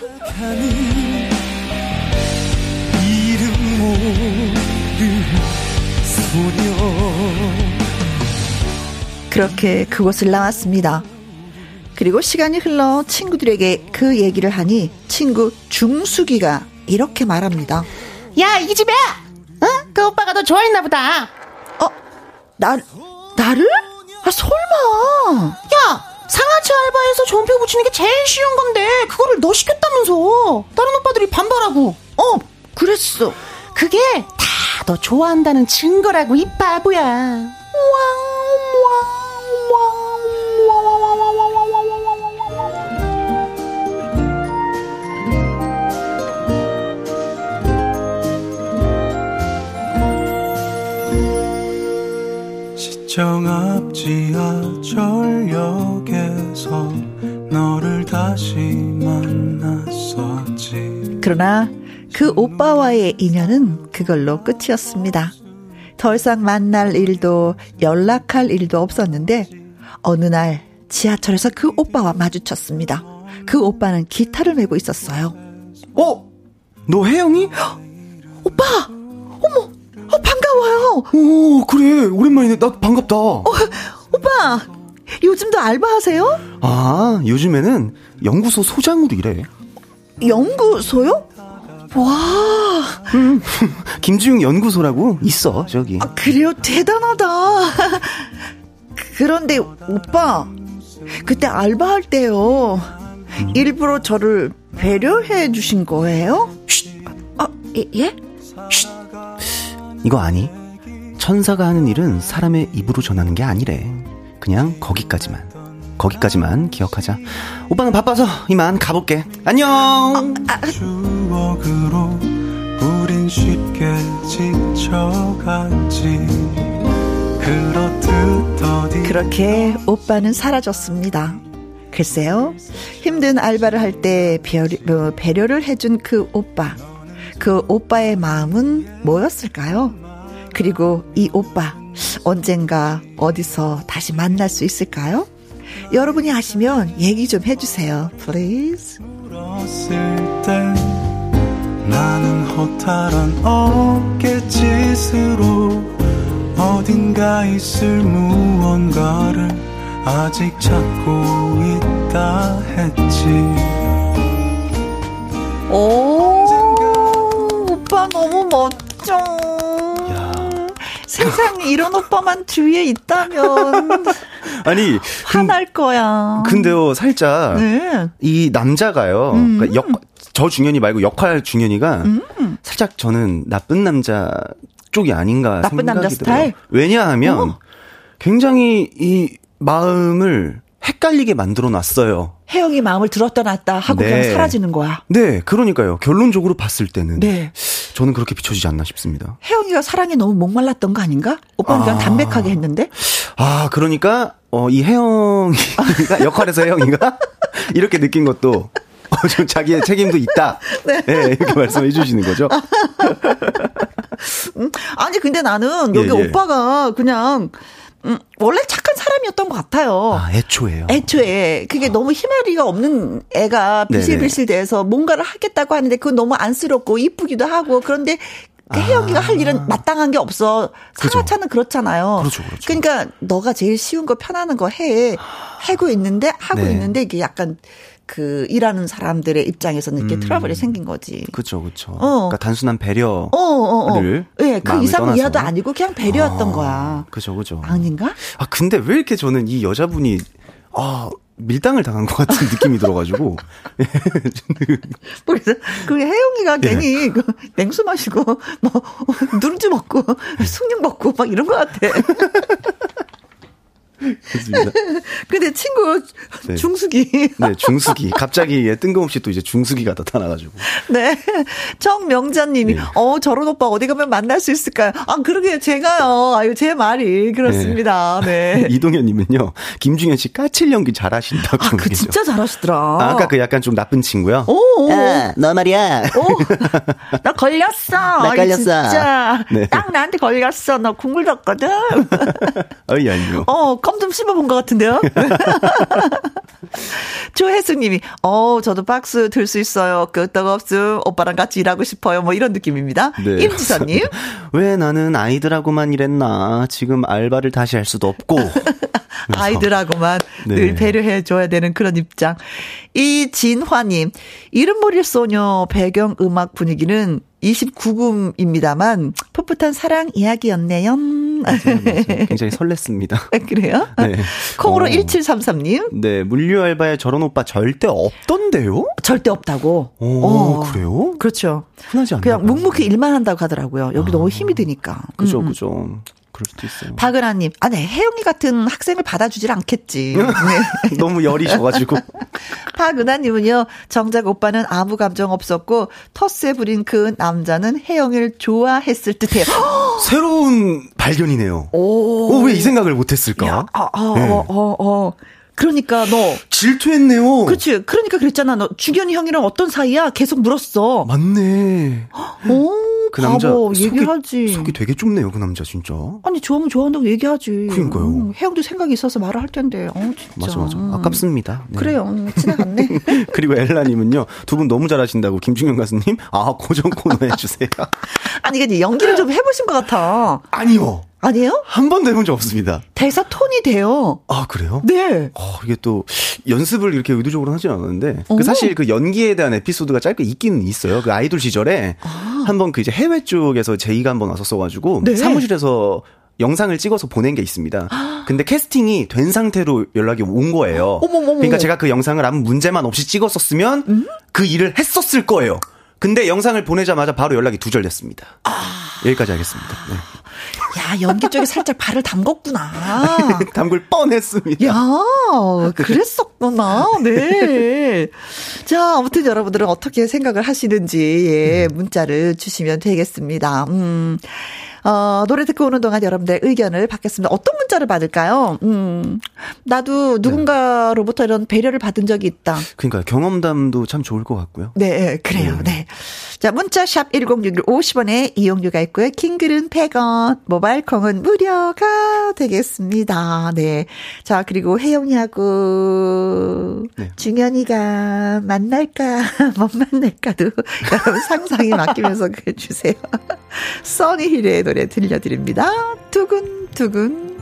[SPEAKER 1] 그렇게 그곳을 나왔습니다. 그리고 시간이 흘러 친구들에게 그 얘기를 하니 친구 중수기가 이렇게 말합니다.
[SPEAKER 5] 야, 이 집에! 어? 그 오빠가 너 좋아했나 보다.
[SPEAKER 1] 어? 나, 나를? 아, 설마.
[SPEAKER 5] 야, 상하차 알바에서 전표 붙이는 게 제일 쉬운 건데, 그거를 너 시켰다면서. 다른 오빠들이 반발하고.
[SPEAKER 1] 어, 그랬어.
[SPEAKER 5] 그게 다 너 좋아한다는 증거라고, 이 바보야. 왕, 왕,
[SPEAKER 6] 시청 앞 지하철역에서 너를 다시 만났었지
[SPEAKER 1] 그러나 그 오빠와의 인연은 그걸로 끝이었습니다. 더 이상 만날 일도 연락할 일도 없었는데 어느 날 지하철에서 그 오빠와 마주쳤습니다. 그 오빠는 기타를 메고 있었어요.
[SPEAKER 2] 어? 너 혜영이?
[SPEAKER 1] 오빠! 어머! 어, 반가워요!
[SPEAKER 2] 오, 그래. 오랜만이네. 나 반갑다. 어,
[SPEAKER 1] 오빠! 요즘도 알바하세요?
[SPEAKER 2] 아, 요즘에는 연구소 소장으로 일해.
[SPEAKER 1] 연구소요? 와.
[SPEAKER 2] 음, 김지웅 연구소라고 있어, 저기.
[SPEAKER 1] 아, 그래요? 대단하다. 그런데 오빠, 그때 알바할 때요. 일부러 저를 배려해 주신 거예요? 쉿. 아, 예? 예?
[SPEAKER 2] 쉿. 이거 아니? 천사가 하는 일은 사람의 입으로 전하는 게 아니래. 그냥 거기까지만. 거기까지만 기억하자. 오빠는 바빠서 이만 가볼게. 안녕. 아, 아.
[SPEAKER 6] 추억으로 우린 쉽게 지쳐갔지. 그렇듯 어디
[SPEAKER 1] 그렇게 오빠는 사라졌습니다. 글쎄요. 힘든 알바를 할 때 배려, 배려를 해준 그 오빠. 그 오빠의 마음은 뭐였을까요? 그리고 이 오빠 언젠가 어디서 다시 만날 수 있을까요? 여러분이 아시면 얘기 좀 해주세요. Please.
[SPEAKER 6] 때 나는 허탈한 어깨짓으로 어딘가 있을 무언가를 아직 찾고 있다 했지
[SPEAKER 1] 오, 오빠 너무 멋져. 세상에 이런 오빠만 주위에 있다면
[SPEAKER 2] 아니
[SPEAKER 1] 화날 근, 거야.
[SPEAKER 2] 근데요 살짝 네. 이 남자가요. 음. 그러니까 역, 저 중현이 말고 역할 중현이가 음. 살짝 저는 나쁜 남자 쪽이 아닌가
[SPEAKER 1] 나쁜
[SPEAKER 2] 생각이
[SPEAKER 1] 남자 스타일.
[SPEAKER 2] 들어요. 왜냐하면 어. 굉장히 이 마음을 헷갈리게 만들어 놨어요.
[SPEAKER 1] 혜영이 마음을 들었다 놨다 하고 네. 그냥 사라지는 거야.
[SPEAKER 2] 네, 그러니까요. 결론적으로 봤을 때는 네. 저는 그렇게 비춰지지 않나 싶습니다.
[SPEAKER 1] 혜영이가 사랑에 너무 목말랐던 거 아닌가? 오빠는 아. 그냥 담백하게 했는데.
[SPEAKER 2] 아, 그러니까 어, 이 혜영이가 역할에서 혜영이가 이렇게 느낀 것도 어, 좀 자기의 책임도 있다. 네. 네 이렇게 말씀해 주시는 거죠.
[SPEAKER 1] 음, 아니 근데 나는 여기 예, 예. 오빠가 그냥 음, 원래 착한 사람이었던 것 같아요.
[SPEAKER 2] 아, 애초에요.
[SPEAKER 1] 애초에 그게 너무 희마리가 없는 애가 비실비실 돼서 뭔가를 하겠다고 하는데 그건 너무 안쓰럽고 이쁘기도 하고 그런데 그 혜영이가 할 일은 마땅한 게 없어. 상하차는 그렇잖아요.
[SPEAKER 2] 그렇죠, 그렇죠.
[SPEAKER 1] 러니까 너가 제일 쉬운 거 편하는 거 해. 하고 있는데 하고
[SPEAKER 2] 네.
[SPEAKER 1] 있는데 이게 약간 그 일하는 사람들의 입장에서는 이렇게 트러블이 생긴 거지.
[SPEAKER 2] 그쵸, 그쵸.
[SPEAKER 1] 어.
[SPEAKER 2] 그러니까 단순한 배려.
[SPEAKER 1] 어, 어, 어.
[SPEAKER 2] 를
[SPEAKER 1] 예, 그 이상
[SPEAKER 2] 떠나서.
[SPEAKER 1] 이하도 아니고 그냥 배려였던 거야.
[SPEAKER 2] 그죠, 그죠.
[SPEAKER 1] 아닌가?
[SPEAKER 2] 아, 근데 왜 이렇게 저는 이 여자분이, 아, 밀당을 당한 것 같은 느낌이 들어가지고.
[SPEAKER 1] 그래서 그 혜영이가
[SPEAKER 2] 예.
[SPEAKER 1] 괜히 그 냉수 마시고 뭐 누룽지 먹고 숭늉 먹고 막 이런 것 같아.
[SPEAKER 2] 그렇습니다.
[SPEAKER 1] 근데 친구
[SPEAKER 2] 네.
[SPEAKER 1] 중숙이
[SPEAKER 2] 네, 중수기. 갑자기 얘 뜬금없이 또 이제 중수기가 나타나가지고.
[SPEAKER 1] 네. 정명자님이,
[SPEAKER 2] 네.
[SPEAKER 1] 어, 저런 오빠 어디 가면 만날 수 있을까요? 아, 그러게요. 제가요. 아유, 제 말이. 그렇습니다. 네.
[SPEAKER 2] 이동현님은요, 김중현 씨 까칠 연기 잘하신다고.
[SPEAKER 1] 아, 그
[SPEAKER 2] 얘기죠.
[SPEAKER 1] 진짜 잘하시더라.
[SPEAKER 2] 아, 아까 그 약간 좀 나쁜 친구요?
[SPEAKER 1] 오, 오,
[SPEAKER 4] 아, 너 말이야.
[SPEAKER 1] 오. 나 걸렸어. 나
[SPEAKER 4] 걸렸어.
[SPEAKER 1] 진짜.
[SPEAKER 2] 네.
[SPEAKER 1] 딱 나한테 걸렸어. 너 국물 줬거든.
[SPEAKER 2] 어이, 아니요.
[SPEAKER 1] 어, 껌 좀 씹어본 것 같은데요? 조혜수님이, 어, 저도 박스 들 수 있어요. 끄떡 없음. 오빠랑 같이 일하고 싶어요. 뭐 이런 느낌입니다.
[SPEAKER 2] 네.
[SPEAKER 1] 임지선님.
[SPEAKER 2] 왜 나는 아이들하고만 일했나? 지금 알바를 다시 할 수도 없고.
[SPEAKER 1] 아이들하고만
[SPEAKER 2] 네.
[SPEAKER 1] 늘 배려해 줘야 되는 그런 입장. 이진화님, 이름 모를 소녀 배경 음악 분위기는 29금입니다만 풋풋한 사랑 이야기였네요.
[SPEAKER 2] 굉장히 설렜습니다.
[SPEAKER 1] 그래요?
[SPEAKER 2] 네.
[SPEAKER 1] 콩으로
[SPEAKER 2] 어.
[SPEAKER 1] 1733님,
[SPEAKER 2] 네, 물류 알바에 저런 오빠 절대 없던데요?
[SPEAKER 1] 절대 없다고.
[SPEAKER 2] 오,
[SPEAKER 1] 어.
[SPEAKER 2] 그래요?
[SPEAKER 1] 그렇죠.
[SPEAKER 2] 흔하지 않나?
[SPEAKER 1] 그냥. 묵묵히 일만 한다고 하더라고요. 여기 너무 힘이 드니까.
[SPEAKER 2] 그죠,
[SPEAKER 1] 음, 음.
[SPEAKER 2] 그죠. 그럴 수도 있어요.
[SPEAKER 1] 박은하님, 아, 네, 혜영이 같은 학생을 받아주질 않겠지. 네.
[SPEAKER 2] 너무 열이 져가지고.
[SPEAKER 1] 박은하님은요, 정작 오빠는 아무 감정 없었고, 텃세 부린 그 남자는 혜영이를 좋아했을 듯해요.
[SPEAKER 2] 새로운 발견이네요.
[SPEAKER 1] 오.
[SPEAKER 2] 어, 왜이 생각을 못했을까?
[SPEAKER 1] 야, 아, 아,
[SPEAKER 2] 네.
[SPEAKER 1] 어, 어, 어. 그러니까 너,
[SPEAKER 2] 질투했네요.
[SPEAKER 1] 그치. 그러니까 그랬잖아. 너, 주견이 형이랑 어떤 사이야? 계속 물었어.
[SPEAKER 2] 맞네.
[SPEAKER 1] 오,
[SPEAKER 2] 그 남자
[SPEAKER 1] 바보,
[SPEAKER 2] 속이,
[SPEAKER 1] 얘기하지.
[SPEAKER 2] 속이 되게 좁네요, 그 남자 진짜.
[SPEAKER 1] 아니, 좋아하면 좋아한다고 얘기하지.
[SPEAKER 2] 그러니까요.
[SPEAKER 1] 음, 혜영도 생각이 있어서 말을 할 텐데. 어, 진짜.
[SPEAKER 2] 맞아, 맞아.
[SPEAKER 1] 음.
[SPEAKER 2] 아깝습니다. 네.
[SPEAKER 1] 그래요. 음, 지나갔네.
[SPEAKER 2] 그리고 엘라님은요, 두 분 너무 잘하신다고 김중현 가수님, 아, 고정 코너 해주세요.
[SPEAKER 1] 아니, 근데 연기를 좀 해보신 것 같아.
[SPEAKER 2] 아니요.
[SPEAKER 1] 아니에요?
[SPEAKER 2] 한 번도 해본 적 없습니다.
[SPEAKER 1] 대사 톤이 돼요.
[SPEAKER 2] 아, 그래요?
[SPEAKER 1] 네.
[SPEAKER 2] 어, 이게 또 연습을 이렇게 의도적으로 하진 않았는데
[SPEAKER 1] 오.
[SPEAKER 2] 그 사실 그 연기에 대한 에피소드가 짧게 있기는 있어요. 그 아이돌 시절에 한번 그 이제 해외 쪽에서 제의가 한번 왔었어가지고
[SPEAKER 1] 네.
[SPEAKER 2] 사무실에서 영상을 찍어서 보낸 게 있습니다. 근데 캐스팅이 된 상태로 연락이 온 거예요.
[SPEAKER 1] 어머머머.
[SPEAKER 2] 그러니까 제가 그 영상을 아무 문제만 없이 찍었었으면 그 일을 했었을 거예요. 근데 영상을 보내자마자 바로 연락이 두절됐습니다. 여기까지 하겠습니다. 네.
[SPEAKER 1] 야, 연기 쪽에 살짝 발을 담궜구나.
[SPEAKER 2] 담글 뻔했습니다.
[SPEAKER 1] 야, 그랬었구나. 네. 자, 아무튼 여러분들은 어떻게 생각을 하시는지, 예, 문자를 주시면 되겠습니다. 음. 어, 노래 듣고 오는 동안 여러분들 의견을 받겠습니다. 어떤 문자를 받을까요? 음, 나도 누군가로부터 이런 배려를 받은 적이 있다.
[SPEAKER 2] 그러니까 경험담도 참 좋을 것 같고요.
[SPEAKER 1] 네, 그래요. 네. 자, 문자 샵 1061 50원에 이용료가 있고요. 킹글은 100원, 모바일 콩은 무료가 되겠습니다. 네. 자, 그리고 혜영이하고
[SPEAKER 2] 네.
[SPEAKER 1] 중현이가 만날까 못 만날까도 여러분 상상에 맡기면서 그래 주세요. 써니힐의 노래 들려드립니다. 두근두근.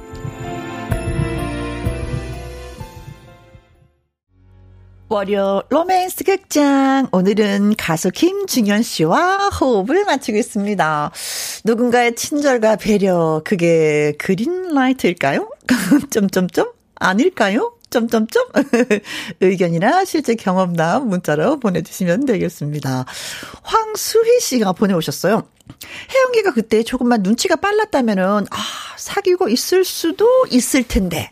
[SPEAKER 1] 월요 로맨스 극장. 오늘은 가수 김중현 씨와 호흡을 맞추고 있습니다. 누군가의 친절과 배려, 그게 그린라이트일까요? 점점점? 아닐까요? 점점점? 의견이나 실제 경험담 문자로 보내주시면 되겠습니다. 황수희 씨가 보내오셨어요. 혜영이가 그때 조금만 눈치가 빨랐다면은, 아, 사귀고 있을 수도 있을 텐데.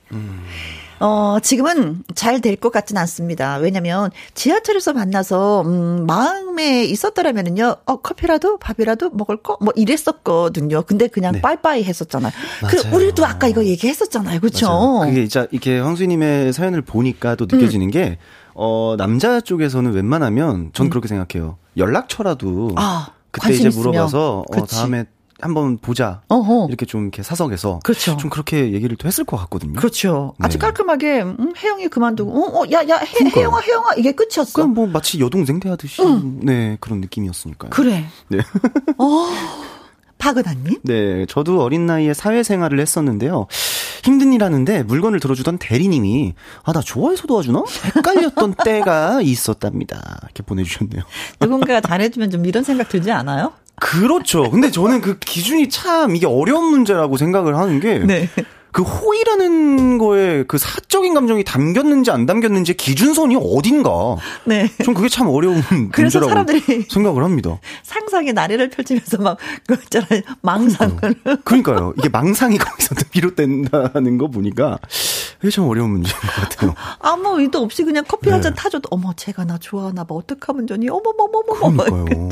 [SPEAKER 1] 어, 지금은 잘 될 것 같진 않습니다. 왜냐면 지하철에서 만나서, 음, 마음에 있었더라면은요, 어, 커피라도 밥이라도 먹을 거? 뭐 이랬었거든요. 근데 그냥
[SPEAKER 2] 네.
[SPEAKER 1] 빠이빠이 했었잖아요. 그,
[SPEAKER 2] 맞아요.
[SPEAKER 1] 우리도 아까 이거 얘기했었잖아요. 그쵸?
[SPEAKER 2] 맞아요. 그게 진짜 이렇게 황수님의 사연을 보니까 또 느껴지는 게, 어, 남자 쪽에서는 웬만하면 전 그렇게 생각해요. 연락처라도
[SPEAKER 1] 아,
[SPEAKER 2] 그때 이제
[SPEAKER 1] 있으면.
[SPEAKER 2] 물어봐서, 어,
[SPEAKER 1] 그치.
[SPEAKER 2] 다음에 한번 보자.
[SPEAKER 1] 어허.
[SPEAKER 2] 이렇게 좀 이렇게 사석에서
[SPEAKER 1] 그렇죠.
[SPEAKER 2] 좀 그렇게 얘기를 또 했을 것 같거든요.
[SPEAKER 1] 그렇죠. 아주
[SPEAKER 2] 네.
[SPEAKER 1] 깔끔하게 음, 혜영이 그만두고 어, 어, 야, 야, 혜,
[SPEAKER 2] 그러니까요.
[SPEAKER 1] 혜영아, 혜영아 이게 끝이었어.
[SPEAKER 2] 그냥 뭐 마치 여동생 대하듯이 네 그런 느낌이었으니까요.
[SPEAKER 1] 그래.
[SPEAKER 2] 네.
[SPEAKER 1] 어, 박은하님?
[SPEAKER 2] 네, 저도 어린 나이에 사회생활을 했었는데요. 힘든 일 하는데 물건을 들어주던 대리님이 아 나 좋아해서 도와주나? 헷갈렸던 때가 있었답니다. 이렇게 보내주셨네요.
[SPEAKER 1] 누군가가 잘해주면 좀 이런 생각 들지 않아요?
[SPEAKER 2] 그렇죠. 근데 저는 그 기준이 참 이게 어려운 문제라고 생각을 하는 게
[SPEAKER 1] 네.
[SPEAKER 2] 그 호의라는 거에 그 사적인 감정이 담겼는지 안 담겼는지 기준선이 어딘가.
[SPEAKER 1] 네.
[SPEAKER 2] 전 그게 참 어려운
[SPEAKER 1] 그래서
[SPEAKER 2] 문제라고
[SPEAKER 1] 사람들이
[SPEAKER 2] 생각을 합니다.
[SPEAKER 1] 상상의 나래를 펼치면서 막, 그 있잖아요. 망상을.
[SPEAKER 2] 그러니까요. 이게 망상이 거기서 비롯된다는 거 보니까 이게 참 어려운 문제인 것 같아요.
[SPEAKER 1] 아무 의도 없이 그냥 커피 한잔
[SPEAKER 2] 네.
[SPEAKER 1] 타줘도, 어머, 쟤가 나 좋아하나 봐. 어떡하면 좋니? 어머머머머머.
[SPEAKER 2] 그러니까요.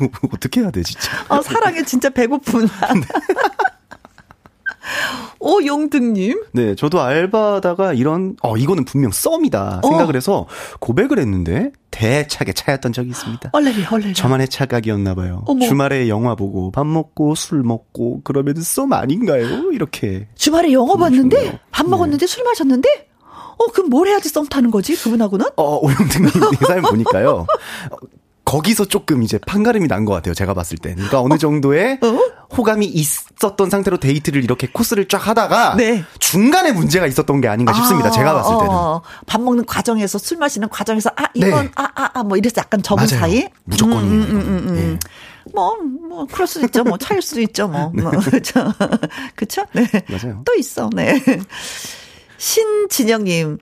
[SPEAKER 2] 어떻게 해야 돼, 진짜.
[SPEAKER 1] 아, 사랑에 진짜 배고픈. 오용등님.
[SPEAKER 2] 네, 저도 알바다가 이런, 어, 이거는 분명 썸이다 생각을 해서 고백을 했는데 대차게 차였던 적이 있습니다.
[SPEAKER 1] 얼레리, 얼레리.
[SPEAKER 2] 저만의 착각이었나봐요. 주말에 영화 보고 밥 먹고 술 먹고 그러면 썸 아닌가요? 이렇게.
[SPEAKER 1] 주말에 영화 봤는데,
[SPEAKER 2] 좋네요.
[SPEAKER 1] 밥 먹었는데, 술 마셨는데, 어, 그럼 뭘 해야지 썸 타는 거지? 그분하고는?
[SPEAKER 2] 어, 오영등님 이 사연 보니까요. 어, 거기서 조금 이제 판가름이 난 것 같아요. 제가 봤을 때. 그러니까 어느 정도의 호감이 있었던 상태로 데이트를 이렇게 코스를 쫙 하다가
[SPEAKER 1] 네.
[SPEAKER 2] 중간에 문제가 있었던 게 아닌가 싶습니다. 제가 봤을 때는.
[SPEAKER 1] 어, 밥 먹는 과정에서 술 마시는 과정에서 아 이건
[SPEAKER 2] 네.
[SPEAKER 1] 아아아 뭐 이래서 약간 접은
[SPEAKER 2] 맞아요.
[SPEAKER 1] 사이
[SPEAKER 2] 무조건이에요.
[SPEAKER 1] 음, 음, 음, 음.
[SPEAKER 2] 이거는.
[SPEAKER 1] 뭐, 뭐, 그럴 수도 있죠. 뭐, 차일 수도 있죠. 뭐. 뭐 그쵸. 그쵸? 네.
[SPEAKER 2] 맞아요.
[SPEAKER 1] 또 있어. 네. 신진영님.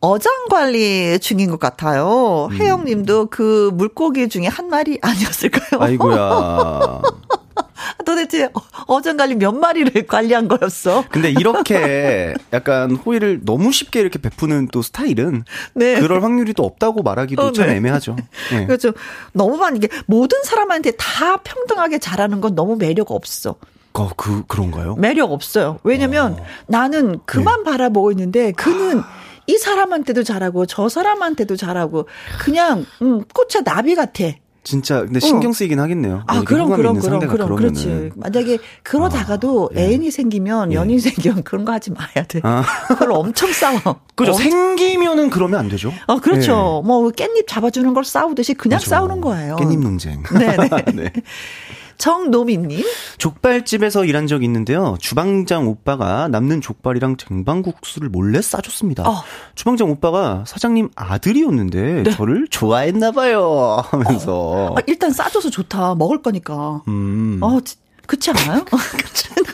[SPEAKER 1] 어장 관리 중인 것 같아요.
[SPEAKER 2] 음.
[SPEAKER 1] 혜영 님도 그 물고기 중에 한 마리 아니었을까요?
[SPEAKER 2] 예. 아이고야.
[SPEAKER 1] 도대체 어- 어장 관리 몇 마리를 관리한 거였어?
[SPEAKER 2] 근데 이렇게 약간 호의를 너무 쉽게 이렇게 베푸는 또 스타일은
[SPEAKER 1] 네.
[SPEAKER 2] 그럴 확률이 또 없다고 말하기도
[SPEAKER 1] 어,
[SPEAKER 2] 참
[SPEAKER 1] 네.
[SPEAKER 2] 애매하죠. 예.
[SPEAKER 1] 그렇죠. 너무 많이 이게 모든 사람한테 다 평등하게 잘하는 건 너무 매력 없어.
[SPEAKER 2] 어, 그 그런가요?
[SPEAKER 1] 매력 없어요. 왜냐면 나는 그만
[SPEAKER 2] 네.
[SPEAKER 1] 바라보고 있는데 그는 이 사람한테도 잘하고 저 사람한테도 잘하고 그냥 음, 꽃차 나비 같아.
[SPEAKER 2] 진짜 근데 신경 쓰이긴 하겠네요.
[SPEAKER 1] 아,
[SPEAKER 2] 이렇게
[SPEAKER 1] 그럼, 그럼, 그럼, 그럼. 그렇지. 만약에 그러다가도
[SPEAKER 2] 예.
[SPEAKER 1] 애인이 생기면,
[SPEAKER 2] 예.
[SPEAKER 1] 연인 생기면 그런 거 하지 마야 돼.
[SPEAKER 2] 아.
[SPEAKER 1] 그걸 엄청 싸워.
[SPEAKER 2] 그죠.
[SPEAKER 1] 엄-
[SPEAKER 2] 생기면은 그러면 안 되죠.
[SPEAKER 1] 어, 그렇죠. 뭐, 깻잎 잡아주는 걸 싸우듯이 그냥
[SPEAKER 2] 맞아.
[SPEAKER 1] 싸우는 거예요.
[SPEAKER 2] 깻잎 논쟁.
[SPEAKER 1] 네네.
[SPEAKER 2] 네.
[SPEAKER 1] 정노미님.
[SPEAKER 2] 족발집에서 일한 적이 있는데요. 주방장 오빠가 남는 족발이랑 쟁반국수를 몰래 싸줬습니다.
[SPEAKER 1] 어.
[SPEAKER 2] 주방장 오빠가 사장님 아들이었는데
[SPEAKER 1] 네.
[SPEAKER 2] 저를 좋아했나봐요 하면서.
[SPEAKER 1] 아, 일단 싸줘서 좋다. 먹을 거니까.
[SPEAKER 2] 음.
[SPEAKER 1] 어, 지- 그렇지 않아요?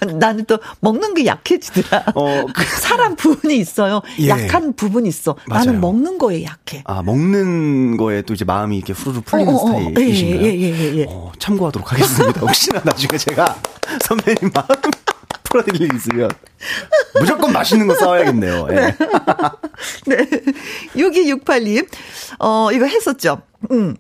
[SPEAKER 1] 난- 나는 또 먹는 게 약해지더라.
[SPEAKER 2] 어, 그-
[SPEAKER 1] 사람 부분이 있어요.
[SPEAKER 2] 예.
[SPEAKER 1] 약한 부분이 있어. 나는
[SPEAKER 2] 맞아요.
[SPEAKER 1] 먹는 거에 약해.
[SPEAKER 2] 아, 먹는 거에 또 이제 마음이 이렇게 후루룩 풀리는
[SPEAKER 1] 어, 어, 어.
[SPEAKER 2] 스타일이신가요?
[SPEAKER 1] 예, 예, 예, 예, 예.
[SPEAKER 2] 어, 참고하도록 하겠습니다. 혹시나 나중에 제가 선배님 마음 풀어드릴 일 있으면 무조건 맛있는 거 싸워야겠네요. 예.
[SPEAKER 1] 네. 6268님, 어, 이거 했었죠. 음.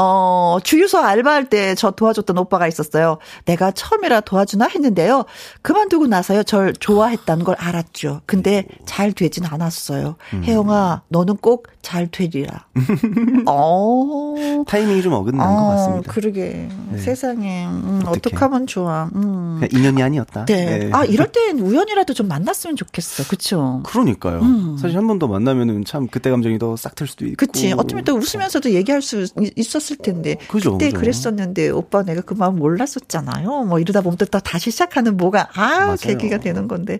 [SPEAKER 1] 어, 주유소 알바할 때 저 도와줬던 오빠가 있었어요. 내가 처음이라 도와주나 했는데요. 그만두고 나서요, 절 좋아했다는 걸 알았죠. 근데 잘 되진 않았어요. 혜영아, 너는 꼭 잘 되리라. 어.
[SPEAKER 2] 타이밍이 좀 어긋난 것 같습니다.
[SPEAKER 1] 그러게. 세상에. 음. 어떡하면 좋아. 음.
[SPEAKER 2] 그냥 인연이 아니었다.
[SPEAKER 1] 네.
[SPEAKER 2] 네.
[SPEAKER 1] 아, 이럴 땐 우연이라도 좀 만났으면 좋겠어. 그쵸?
[SPEAKER 2] 그러니까요. 사실 한 번 더 만나면은 참 그때 감정이 더 싹 틀 수도 있고.
[SPEAKER 1] 음. 그치. 어쩌면 또 웃으면서도 얘기할 수 있- 있었을 텐데.
[SPEAKER 2] 그죠,
[SPEAKER 1] 그때
[SPEAKER 2] 그죠.
[SPEAKER 1] 그랬었는데 오빠 내가 그 마음 몰랐었잖아요. 뭐 이러다 보면 또 다시 시작하는 뭐가, 아,
[SPEAKER 2] 맞아요.
[SPEAKER 1] 계기가 되는 건데.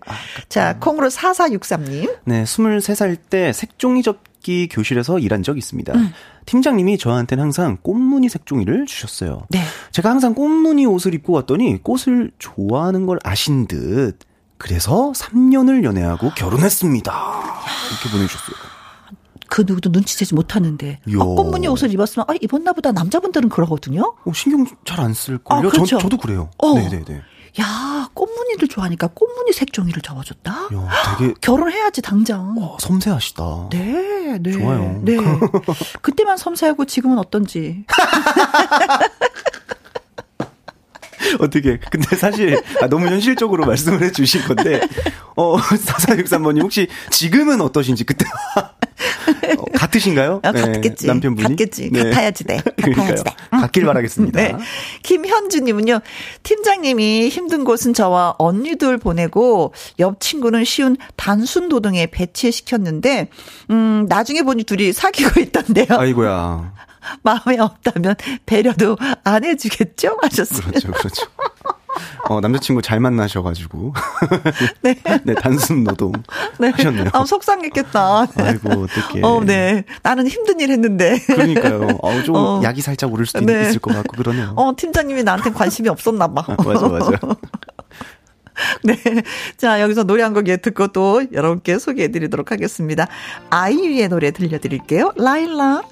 [SPEAKER 1] 자, 콩으로 4463님.
[SPEAKER 2] 네, 23살 때 색종이 접기 교실에서 일한 적이 있습니다.
[SPEAKER 1] 음.
[SPEAKER 2] 팀장님이 저한테는 항상 꽃무늬 색종이를 주셨어요.
[SPEAKER 1] 네.
[SPEAKER 2] 제가 항상 꽃무늬 옷을 입고 왔더니 꽃을 좋아하는 걸 아신 듯 그래서 3년을 연애하고 결혼했습니다. 이렇게 보내주셨어요.
[SPEAKER 1] 그 누구도 눈치채지 못하는데. 아, 꽃무늬 옷을 입었으면, 아, 입었나 보다. 남자분들은 그러거든요.
[SPEAKER 2] 어, 신경 잘 안 쓸걸요?
[SPEAKER 1] 아, 그렇죠.
[SPEAKER 2] 저, 저도 그래요.
[SPEAKER 1] 어.
[SPEAKER 2] 네네네.
[SPEAKER 1] 야, 꽃무늬를 좋아하니까 꽃무늬 색종이를 접어줬다?
[SPEAKER 2] 야, 되게
[SPEAKER 1] 결혼해야지, 당장.
[SPEAKER 2] 어, 섬세하시다.
[SPEAKER 1] 네, 네.
[SPEAKER 2] 좋아요.
[SPEAKER 1] 네. 그때만 섬세하고 지금은 어떤지.
[SPEAKER 2] 어떻게 근데 사실 아, 너무 현실적으로 말씀을 해주신 건데 어 4463번님 혹시 지금은 어떠신지 그때 어, 같으신가요?
[SPEAKER 1] 어, 같겠지.
[SPEAKER 2] 네, 남편분이.
[SPEAKER 1] 같겠지. 같아야지 돼. 같아야지 돼.
[SPEAKER 2] 같길 바라겠습니다.
[SPEAKER 1] 네. 김현주님은요, 팀장님이 힘든 곳은 저와 언니들 보내고, 옆 친구는 쉬운 단순 노동에 배치시켰는데, 음, 나중에 보니 둘이 사귀고 있던데요.
[SPEAKER 2] 아이고야.
[SPEAKER 1] 마음에 없다면 배려도 안 해주겠죠? 하셨습니다.
[SPEAKER 2] 그렇죠, 그렇죠. 어, 남자친구 잘 만나셔가지고. 네. 네, 단순 노동.
[SPEAKER 1] 네.
[SPEAKER 2] 하셨네요.
[SPEAKER 1] 아, 속상했겠다.
[SPEAKER 2] 아이고, 어떡해.
[SPEAKER 1] 어, 네. 나는 힘든 일 했는데.
[SPEAKER 2] 그러니까요. 어, 좀
[SPEAKER 1] 어.
[SPEAKER 2] 약이 살짝 오를 수도
[SPEAKER 1] 네.
[SPEAKER 2] 있을 것 같고 그러네요.
[SPEAKER 1] 어, 팀장님이 나한테 관심이 없었나 봐.
[SPEAKER 2] 아, 맞아, 맞아.
[SPEAKER 1] 네. 자, 여기서 노래 한 곡 예 듣고 또 여러분께 소개해 드리도록 하겠습니다. 아이유의 노래 들려드릴게요. 라일라.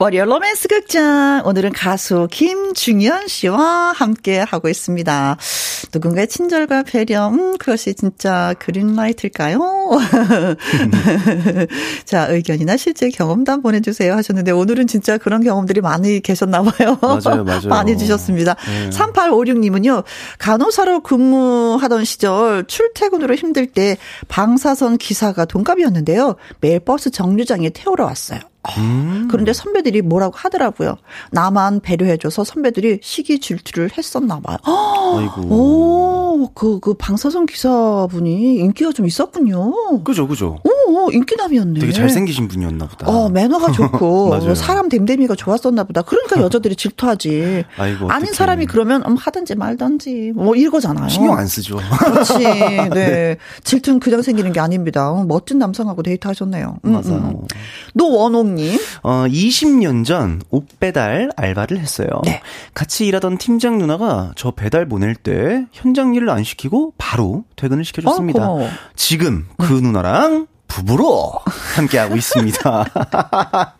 [SPEAKER 1] 월요 로맨스 극장. 오늘은 가수 김중현 씨와 함께 하고 있습니다. 누군가의 친절과 배려, 음, 그것이 진짜 그린라이트일까요? 자, 의견이나 실제 경험담 보내주세요 하셨는데, 오늘은 진짜 그런 경험들이 많이 계셨나봐요.
[SPEAKER 2] 맞아요, 맞아요.
[SPEAKER 1] 많이 주셨습니다.
[SPEAKER 2] 네.
[SPEAKER 1] 3856님은요, 간호사로 근무하던 시절 출퇴근으로 힘들 때 방사선 기사가 동갑이었는데요. 매일 버스 정류장에 태우러 왔어요.
[SPEAKER 2] 음.
[SPEAKER 1] 그런데 선배들이 뭐라고 하더라고요. 나만 배려해줘서 선배들이 시기 질투를 했었나 봐요.
[SPEAKER 2] 아이고.
[SPEAKER 1] 오, 그, 그 방사선 기사분이 인기가 좀 있었군요.
[SPEAKER 2] 그죠, 그죠.
[SPEAKER 1] 오, 인기남이었네.
[SPEAKER 2] 되게 잘생기신 분이었나 보다.
[SPEAKER 1] 어, 매너가 좋고. 사람 댐댐이가 좋았었나 보다. 그러니까 여자들이 질투하지.
[SPEAKER 2] 아이고,
[SPEAKER 1] 아닌. 사람이 그러면, 음, 하든지 말든지, 뭐, 이거잖아요.
[SPEAKER 2] 신경 안 쓰죠.
[SPEAKER 1] 그렇지. 네. 질투는 그냥 생기는 게 아닙니다. 어, 멋진 남성하고 데이트하셨네요. 음,
[SPEAKER 2] 맞아요.
[SPEAKER 1] 음. 노원옥 님.
[SPEAKER 2] 어, 20년 전 옷 배달 알바를 했어요.
[SPEAKER 1] 네.
[SPEAKER 2] 같이 일하던 팀장 누나가 저 배달 보낼 때 현장 일을 안 시키고 바로 퇴근을 시켜줬습니다.
[SPEAKER 1] 어.
[SPEAKER 2] 지금 그 누나랑 부부로 함께하고 있습니다.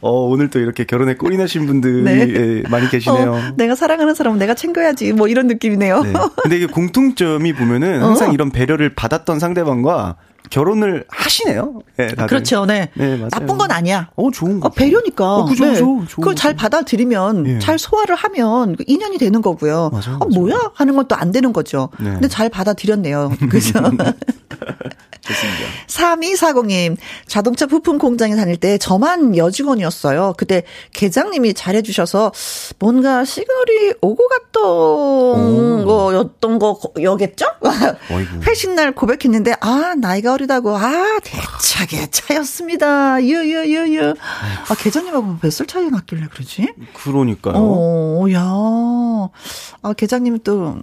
[SPEAKER 2] 어, 오늘 또 이렇게 결혼에 나신 분들이
[SPEAKER 1] 네.
[SPEAKER 2] 예, 많이 계시네요.
[SPEAKER 1] 어, 내가 사랑하는 사람은 내가 챙겨야지. 뭐 이런 느낌이네요.
[SPEAKER 2] 네. 근데 이게 공통점이 보면은 항상 이런 배려를 받았던 상대방과 결혼을 하시네요. 네.
[SPEAKER 1] 그렇죠. 네.
[SPEAKER 2] 네, 맞아요.
[SPEAKER 1] 나쁜 건 아니야.
[SPEAKER 2] 어, 좋은 거.
[SPEAKER 1] 어, 배려니까.
[SPEAKER 2] 어, 그죠,
[SPEAKER 1] 네.
[SPEAKER 2] 그죠.
[SPEAKER 1] 그걸 잘. 받아들이면,
[SPEAKER 2] 예.
[SPEAKER 1] 잘 소화를 하면 그 인연이 되는 거고요.
[SPEAKER 2] 맞아요,
[SPEAKER 1] 어,
[SPEAKER 2] 맞아요.
[SPEAKER 1] 뭐야? 하는 건 또 안 되는 거죠.
[SPEAKER 2] 네.
[SPEAKER 1] 근데 잘 받아들였네요. 그죠?
[SPEAKER 2] 좋습니다.
[SPEAKER 1] 3240님, 자동차 부품 공장에 다닐 때 저만 여직원이었어요. 그때 계장님이 잘해주셔서 뭔가 시골이 오고 갔던 거였던 거였겠죠?
[SPEAKER 2] 어이구.
[SPEAKER 1] 회식날 고백했는데, 아, 나이가 어리다고, 아, 대차게 차였습니다. 유유유유. 아, 계장님하고 몇 살 차이 났길래 그러지?
[SPEAKER 2] 그러니까요.
[SPEAKER 1] 어, 야. 아, 계장님은 또,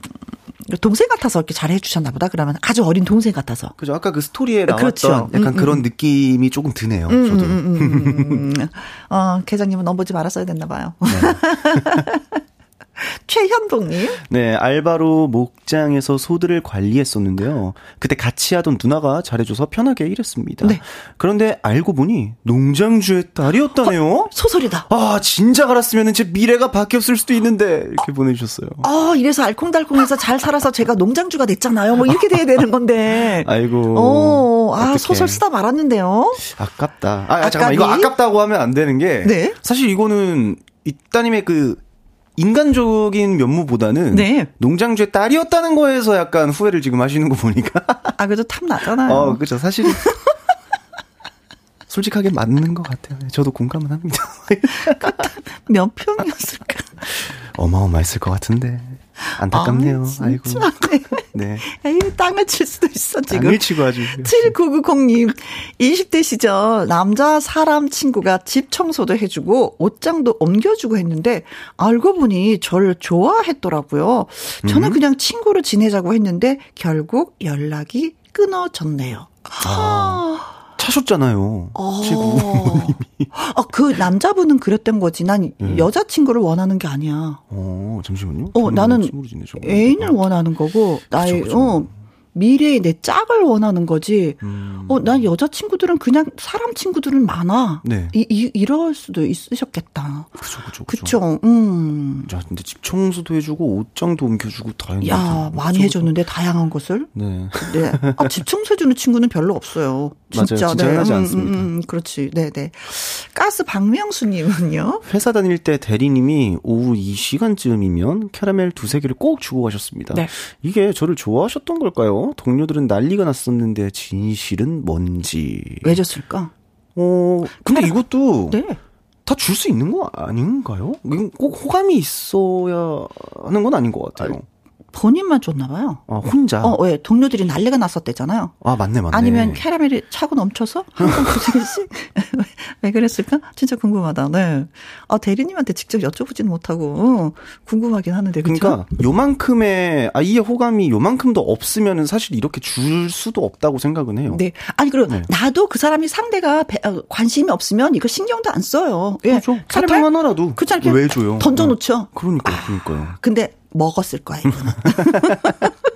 [SPEAKER 1] 동생 같아서 이렇게 잘 해주셨나 보다. 그러면 아주 어린 동생 같아서.
[SPEAKER 2] 그죠. 아까 그 스토리에 나왔던
[SPEAKER 1] 그렇죠.
[SPEAKER 2] 약간
[SPEAKER 1] 음,
[SPEAKER 2] 그런 느낌이 조금 드네요. 저도.
[SPEAKER 1] 음, 음, 음. 어, 계장님은 넘보지 말았어야 됐나 봐요. 최현동님.
[SPEAKER 2] 네, 알바로 목장에서 소들을 관리했었는데요. 그때 같이 하던 누나가 잘해줘서 편하게 일했습니다.
[SPEAKER 1] 네.
[SPEAKER 2] 그런데 알고 보니 농장주의 딸이었다네요.
[SPEAKER 1] 소설이다.
[SPEAKER 2] 아, 진작 알았으면 제 미래가 바뀌었을 수도 있는데 이렇게 보내주셨어요.
[SPEAKER 1] 아, 이래서 알콩달콩해서 잘 살아서 제가 농장주가 됐잖아요. 뭐 이렇게 돼야 되는 건데.
[SPEAKER 2] 아이고.
[SPEAKER 1] 어, 아,
[SPEAKER 2] 어떡해.
[SPEAKER 1] 소설 쓰다 말았는데요.
[SPEAKER 2] 아깝다. 아, 아, 잠깐만. 이거 아깝다고 하면 안 되는 게.
[SPEAKER 1] 네.
[SPEAKER 2] 사실 이거는 이 따님의 그 인간적인 면모보다는
[SPEAKER 1] 네.
[SPEAKER 2] 농장주의 딸이었다는 거에서 약간 후회를 지금 하시는 거 보니까.
[SPEAKER 1] 아, 그래도 탐나잖아요.
[SPEAKER 2] 어, 그죠. 사실 솔직하게 맞는 것 같아요. 저도 공감은 합니다.
[SPEAKER 1] 몇 평이었을까?
[SPEAKER 2] 어마어마했을 것 같은데. 안타깝네요.
[SPEAKER 1] 아,
[SPEAKER 2] 아이고.
[SPEAKER 1] 진짜.
[SPEAKER 2] 네.
[SPEAKER 1] 에이, 땅을 칠 수도 있어, 지금.
[SPEAKER 2] 땅을 치고 아주.
[SPEAKER 1] 7990님, 20대 시절 남자 사람 친구가 집 청소도 해주고 옷장도 옮겨주고 했는데 알고 보니 저를 좋아했더라고요. 저는 그냥 친구로 지내자고 했는데 결국 연락이 끊어졌네요.
[SPEAKER 2] 아, 차셨잖아요. 치고.
[SPEAKER 1] 아, 그 남자분은 그랬던 거지. 난
[SPEAKER 2] 음.
[SPEAKER 1] 여자친구를 원하는 게 아니야.
[SPEAKER 2] 어, 잠시만요.
[SPEAKER 1] 어, 나는. 애인을 원하는 거고, 나의,
[SPEAKER 2] 그쵸.
[SPEAKER 1] 어, 미래의 내 짝을 원하는 거지.
[SPEAKER 2] 음.
[SPEAKER 1] 어, 난 여자 친구들은 그냥 사람 친구들은 많아.
[SPEAKER 2] 네.
[SPEAKER 1] 이, 이, 이럴 수도 있으셨겠다.
[SPEAKER 2] 그쵸, 그쵸, 그쵸.
[SPEAKER 1] 그쵸, 음.
[SPEAKER 2] 자, 근데 집 청소도 해주고 옷장도 옮겨주고 다 했는데.
[SPEAKER 1] 야, 많이 해줬는데, 다양한 것을.
[SPEAKER 2] 네.
[SPEAKER 1] 네. 아, 집 청소해주는 친구는 별로 없어요.
[SPEAKER 2] 맞아요.
[SPEAKER 1] 진짜.
[SPEAKER 2] 진짜
[SPEAKER 1] 네.
[SPEAKER 2] 흔하지
[SPEAKER 1] 음,
[SPEAKER 2] 않습니다.
[SPEAKER 1] 음, 음, 그렇지. 네 네. 가스 박명수님은요?
[SPEAKER 2] 회사 다닐 때 대리님이 오후 이 시간쯤이면 캐러멜 두세 개를 꼭 주고 가셨습니다.
[SPEAKER 1] 네.
[SPEAKER 2] 이게 저를 좋아하셨던 걸까요? 동료들은 난리가 났었는데 진실은 뭔지.
[SPEAKER 1] 왜 줬을까?
[SPEAKER 2] 어, 근데 이것도
[SPEAKER 1] 네.
[SPEAKER 2] 다줄 수 있는 거 아닌가요? 이건 꼭 호감이 있어야 하는 건 아닌 것 같아요.
[SPEAKER 1] 본인만 줬나 봐요.
[SPEAKER 2] 아, 혼자.
[SPEAKER 1] 어, 왜? 동료들이 난리가 났었대잖아요.
[SPEAKER 2] 아, 맞네, 맞네.
[SPEAKER 1] 아니면 캐러멜이 차고 넘쳐서 항상 두 개씩 왜 그랬을까? 진짜 궁금하다. 네. 아 대리님한테 직접 여쭤보지는 못하고 어, 궁금하긴 하는데 그쵸?
[SPEAKER 2] 그러니까 요만큼의 아이의 호감이 요만큼도 없으면은 사실 이렇게 줄 수도 없다고 생각은 해요.
[SPEAKER 1] 네. 아니 그리고
[SPEAKER 2] 네.
[SPEAKER 1] 나도 그 사람이 상대가 배- 어, 관심이 없으면 이거 신경도 안 써요. 예.
[SPEAKER 2] 그렇죠. 사탕 하나라도
[SPEAKER 1] 않게
[SPEAKER 2] 왜 줘요?
[SPEAKER 1] 던져 놓죠.
[SPEAKER 2] 그러니까요, 그러니까요.
[SPEAKER 1] 근데 먹었을 거야, 이거는.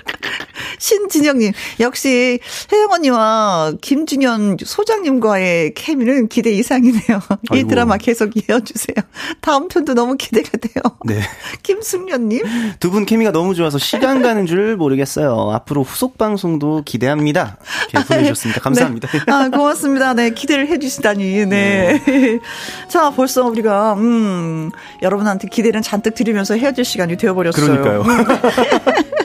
[SPEAKER 1] 신진영님, 역시 혜영 언니와 김준현 소장님과의 케미는 기대 이상이네요. 이
[SPEAKER 2] 아이고.
[SPEAKER 1] 드라마 계속 이어주세요. 다음 편도 너무 기대가 돼요.
[SPEAKER 2] 네.
[SPEAKER 1] 김승련님,
[SPEAKER 2] 두 분 케미가 너무 좋아서 시간 가는 줄 모르겠어요. 앞으로 후속 방송도 기대합니다. 이렇게 보내주셨습니다. 감사합니다.
[SPEAKER 1] 네. 아, 고맙습니다. 네, 기대를 해주시다니. 네. 자, 벌써 우리가, 음, 여러분한테 기대를 잔뜩 드리면서 헤어질 시간이 되어버렸어요.
[SPEAKER 2] 그러니까요.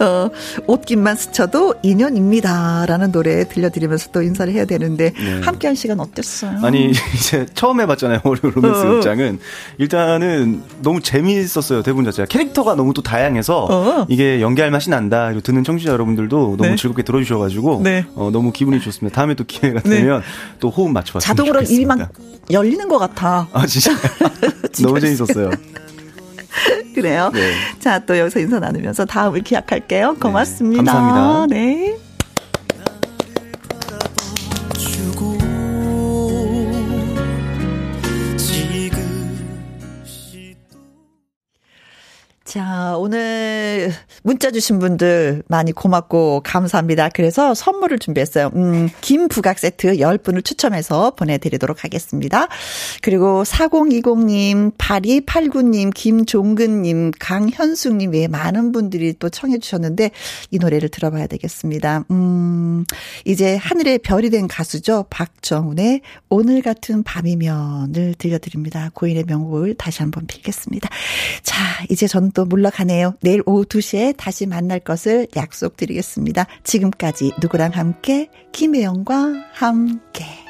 [SPEAKER 1] 어, 옷깃만 스쳐도 인연입니다. 라는 노래 들려드리면서 또 인사를 해야 되는데,
[SPEAKER 2] 네.
[SPEAKER 1] 함께 한 시간 어땠어요?
[SPEAKER 2] 아니 이제 처음 해봤잖아요 월요 로맨스
[SPEAKER 1] 어, 어.
[SPEAKER 2] 극장은 일단은 너무 재미있었어요 대본 자체가 캐릭터가 너무 또 다양해서
[SPEAKER 1] 어.
[SPEAKER 2] 이게 연기할 맛이 난다 그리고 듣는 청취자 여러분들도 너무
[SPEAKER 1] 네.
[SPEAKER 2] 즐겁게 들어주셔가지고
[SPEAKER 1] 네.
[SPEAKER 2] 어, 너무 기분이 좋습니다 다음에 또 기회가
[SPEAKER 1] 네.
[SPEAKER 2] 되면 또 호흡 맞춰봤으면
[SPEAKER 1] 자동으로
[SPEAKER 2] 좋겠습니다.
[SPEAKER 1] 입이 막 열리는 것 같아.
[SPEAKER 2] 아 진짜 너무 재밌었어요
[SPEAKER 1] 그래요.
[SPEAKER 2] 네.
[SPEAKER 1] 자, 또 여기서 인사 나누면서 다음을 기약할게요. 고맙습니다.
[SPEAKER 2] 감사합니다.
[SPEAKER 1] 네. 자, 오늘 문자 주신 분들 많이 고맙고 감사합니다. 그래서 선물을 준비했어요. 음, 김 부각 세트 10분을 추첨해서 보내드리도록 하겠습니다. 그리고 4020님, 8289님, 김종근님, 강현숙님 외에 많은 분들이 또 청해주셨는데 이 노래를 들어봐야 되겠습니다. 음, 이제 하늘의 별이 된 가수죠. 박정훈의 오늘 같은 밤이면을 들려드립니다. 고인의 명곡을 다시 한번 빌겠습니다. 자, 이제 저는 또 물러가네요. 내일 오후 2시에 다시 만날 것을 약속드리겠습니다. 지금까지 누구랑 함께 김혜영과 함께.